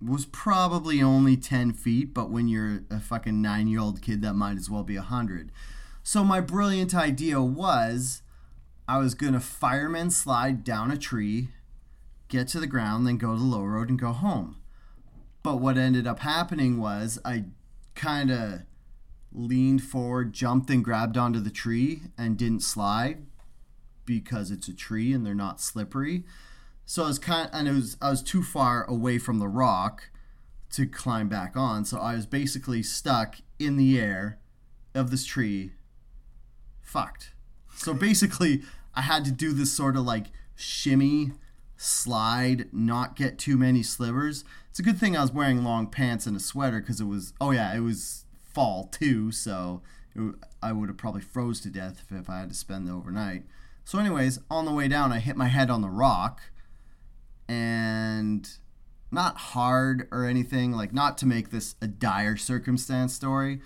was probably only ten feet, but when you're a fucking nine year old kid that might as well be a hundred. So my brilliant idea was I was gonna fireman slide down a tree, get to the ground, then go to the low road and go home. But what ended up happening was I kind of leaned forward, jumped and grabbed onto the tree and didn't slide because it's a tree and they're not slippery. So I was kind of, and it was I was too far away from the rock to climb back on. So I was basically stuck in the air of this tree fucked. So basically I had to do this sort of like shimmy slide, not get too many slivers. It's a good thing I was wearing long pants and a sweater because it was, oh yeah, it was fall too, so it, I would have probably froze to death if, if I had to spend the overnight. So, anyways, on the way down, I hit my head on the rock and not hard or anything, like not to make this a dire circumstance story,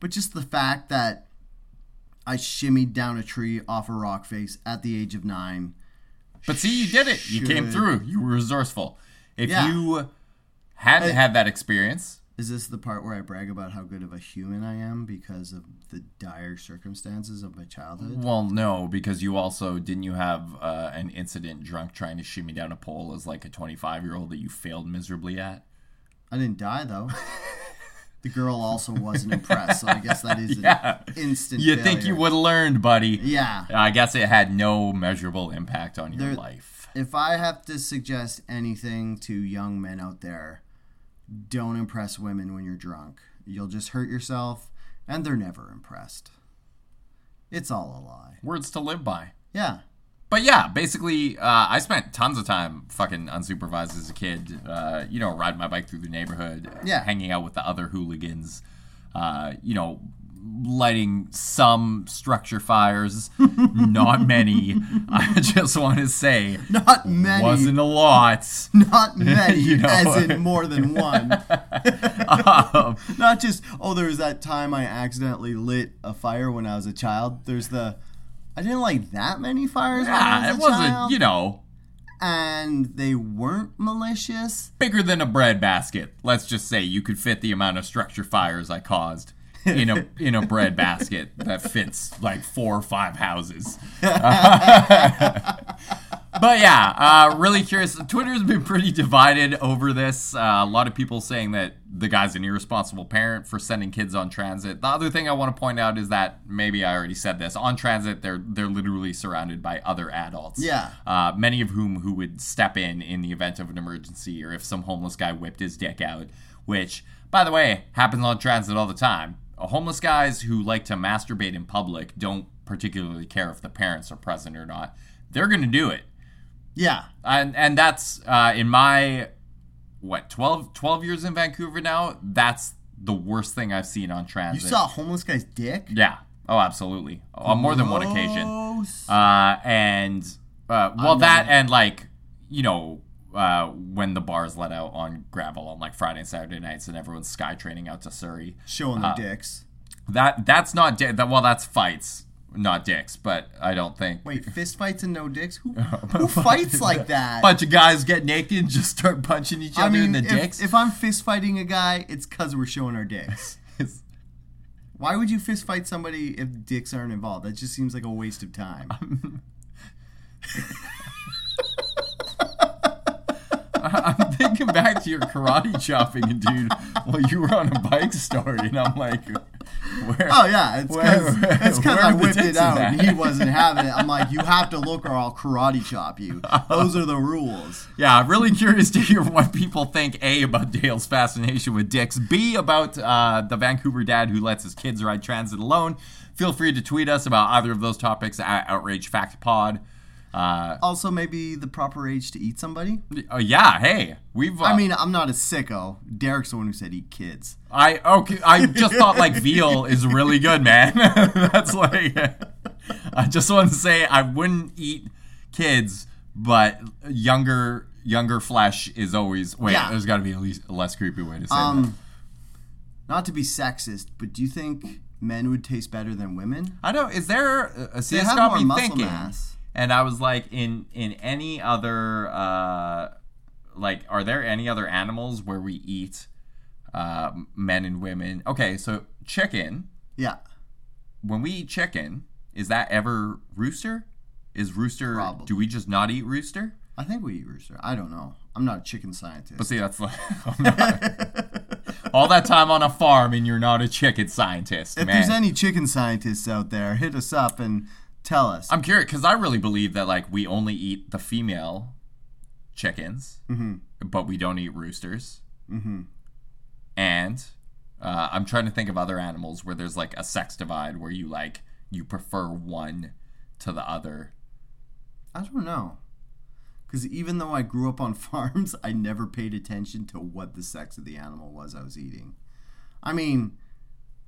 but just the fact that I shimmied down a tree off a rock face at the age of nine. But see, you did it. You came through. You were resourceful. If Yeah. you hadn't Hey. had that experience, Is this the part where I brag about how good of a human I am because of the dire circumstances of my childhood? well, no, because you also didn't you have uh, an incident drunk trying to shimmy down a pole as like a 25 year old that you failed miserably at. I didn't die though. the girl also wasn't impressed, so I guess that is Yeah. an instant. You think you would have learned, buddy? Yeah. I guess it had no measurable impact on your There- life. If I have to suggest anything to young men out there, don't impress women when you're drunk. You'll just hurt yourself, and they're never impressed. It's all a lie. Words to live by. Yeah. But yeah, basically, uh, I spent tons of time fucking unsupervised as a kid. Uh, you know, riding my bike through the neighborhood, Yeah. hanging out with the other hooligans. Uh, you know, lighting some structure fires, not many. I just want to say, Not many. wasn't a lot. not many, You know. as in more than one. Um, Not just, oh, there was that time I accidentally lit a fire when I was a child. There's the, I didn't like that many fires when I yeah, was it wasn't, child. you know, and they weren't malicious. bigger than a bread basket. Let's just say you could fit the amount of structure fires I caused in a in a bread basket that fits like four or five houses. but yeah, uh, really curious. Twitter's been pretty divided over this. Uh, a lot of people saying that the guy's an irresponsible parent for sending kids on transit. The other thing I want to point out is that maybe I already said this on transit. They're they're literally surrounded by other adults. Yeah. Uh, many of whom who would step in in the event of an emergency or if some homeless guy whipped his dick out, which, by the way, happens on transit all the time. Homeless guys who like to masturbate in public don't particularly care if the parents are present or not. They're going to do it. Yeah. And, and that's uh, in my, what, 12, 12 years in Vancouver now? That's the worst thing I've seen on trans. You saw a homeless guy's dick? Yeah. Oh, absolutely. On more than one occasion. Gross. Uh, and uh, well, that and like you know uh, when the bars let out on Granville on like Friday and Saturday nights, and everyone's sky training out to Surrey. Showing uh, their dicks. That that's not di- that. Well, that's fights, not dicks. But I don't think. Wait, fist fights and no dicks? Who, who fights like that? bunch of guys get naked and just start punching each other I mean, in the if, dicks. if I'm fist fighting a guy, it's because we're showing our dicks. Why would you fist fight somebody if dicks aren't involved? That just seems like a waste of time. I'm thinking back to your karate chopping, dude, while you were on a bike story, and I'm like, where? Oh yeah, it's because it's because I whipped it out and he wasn't having it. I'm like, you have to look or I'll karate chop you. Those are the rules. Yeah, I'm really curious to hear what people think A about Dale's fascination with dicks, B about uh, the Vancouver dad who lets his kids ride transit alone. Feel free to tweet us about either of those topics at Outrage Fact Pod. Uh, Also, maybe the proper age to eat somebody. uh, yeah, hey, we've. Uh, I mean, I'm not a sicko. Derek's the one who said eat kids. I okay. I just thought like veal is really good, man. That's like. I just want to say I wouldn't eat kids, but younger younger flesh is always. Wait, Yeah. there's got to be at least a less creepy way to say that. Um, not to be sexist, but do you think men would taste better than women? I don't. Is there? A, see, They have more muscle thinking. mass. And I was like, in in any other, uh, like, are there any other animals where we eat uh, men and women? Okay, so chicken. Yeah, When we eat chicken, is that ever rooster? Is rooster? Probably. Do we just not eat rooster? I think we eat rooster. I don't know. I'm not a chicken scientist. But see, that's like all that time on a farm, and you're not a chicken scientist, if man. there's any chicken scientists out there, hit us up and tell us. I'm curious because I really believe that like we only eat the female chickens, but we don't eat roosters. Mm-hmm. And uh, I'm trying to think of other animals where there's like a sex divide where you like you prefer one to the other. I don't know. Because even though I grew up on farms, I never paid attention to what the sex of the animal was I was eating. I mean,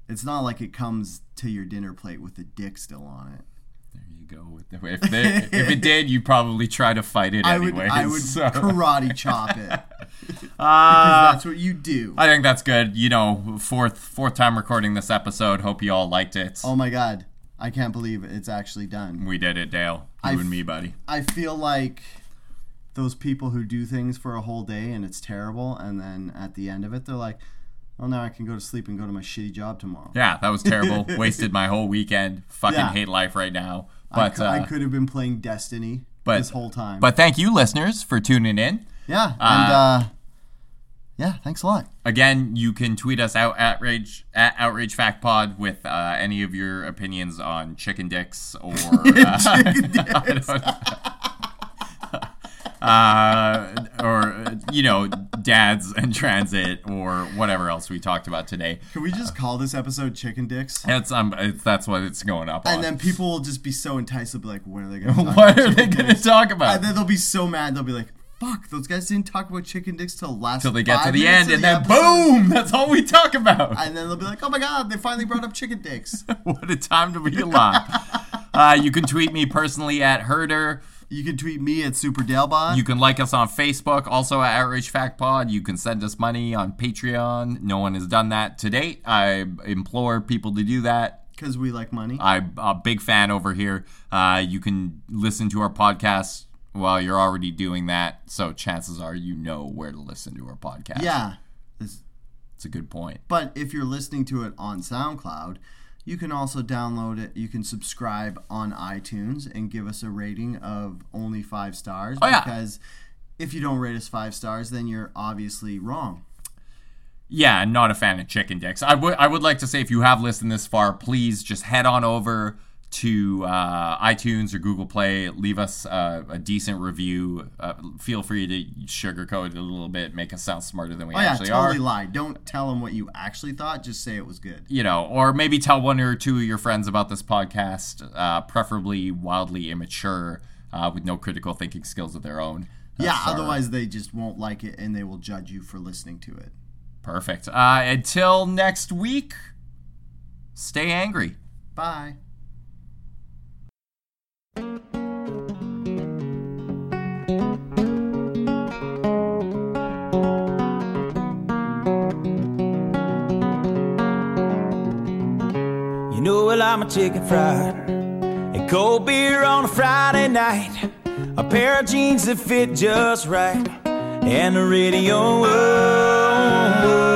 it's not like it comes to your dinner plate with the dick still on it. You go. With the, if, they, if it did, you'd probably try to fight it I would. I would so. karate chop it. Uh, That's what you do. I think that's good. You know, fourth fourth time recording this episode. Hope you all liked it. Oh my god, I can't believe it's actually done. we did it, Dale. You I and me, buddy. I feel like those people who do things for a whole day and it's terrible, and then at the end of it, they're like, "Well, now I can go to sleep and go to my shitty job tomorrow." Yeah, that was terrible. Wasted my whole weekend. Fucking Yeah. hate life right now. I, But I uh, could have been playing Destiny but- this whole time. but thank you, listeners, for tuning in. yeah, and uh, yeah, thanks a lot. Again, you can tweet us out at Rage at outrage fact pod with uh, any of your opinions on chicken dicks or uh, I don't- uh, or you know dads and transit or whatever else we talked about today. Can we just call this episode "Chicken Dicks"? That's um, it's, that's what it's going up on. And then people will just be so enticed. They'll be like, "When are they going to what about are they going to talk about? And then they'll be so mad. They'll be like, "Fuck, those guys didn't talk about chicken dicks till last Till they get to the end, and the then episode." boom, that's all we talk about. And then they'll be like, "Oh my god, they finally brought up chicken dicks." what a time to be alive. uh, you can tweet me personally at Herder. You can tweet me at SuperDalebot. You can like us on Facebook, also at Outrage Fact Pod. You can send us money on Patreon. No one has done that to date. I implore people to do that. because we like money. I'm a big fan over here. Uh, you can listen to our podcast while you're already doing that, so chances are you know where to listen to our podcast. yeah. It's- it's a good point. But if you're listening to it on SoundCloud, you can also download it. You can subscribe on iTunes and give us a rating of only five stars. Oh, yeah. Because if you don't rate us five stars, then you're obviously wrong. Yeah, not a fan of chicken dicks. I would I would like to say if you have listened this far, please just head on over to uh, iTunes or Google Play. Leave us uh, a decent review. Uh, feel free to sugarcoat it a little bit, make us sound smarter than we actually are. Oh yeah, actually totally are. lie. Don't tell them what you actually thought. Just say it was good. You know, or maybe tell one or two of your friends about this podcast. Uh, preferably wildly immature, uh, with no critical thinking skills of their own. yeah, That's our- otherwise they just won't like it and they will judge you for listening to it. perfect. Uh, until next week, stay angry. Bye. Well I'm a chicken fried. And cold beer on a Friday night. A pair of jeans that fit just right. And the radio. Oh,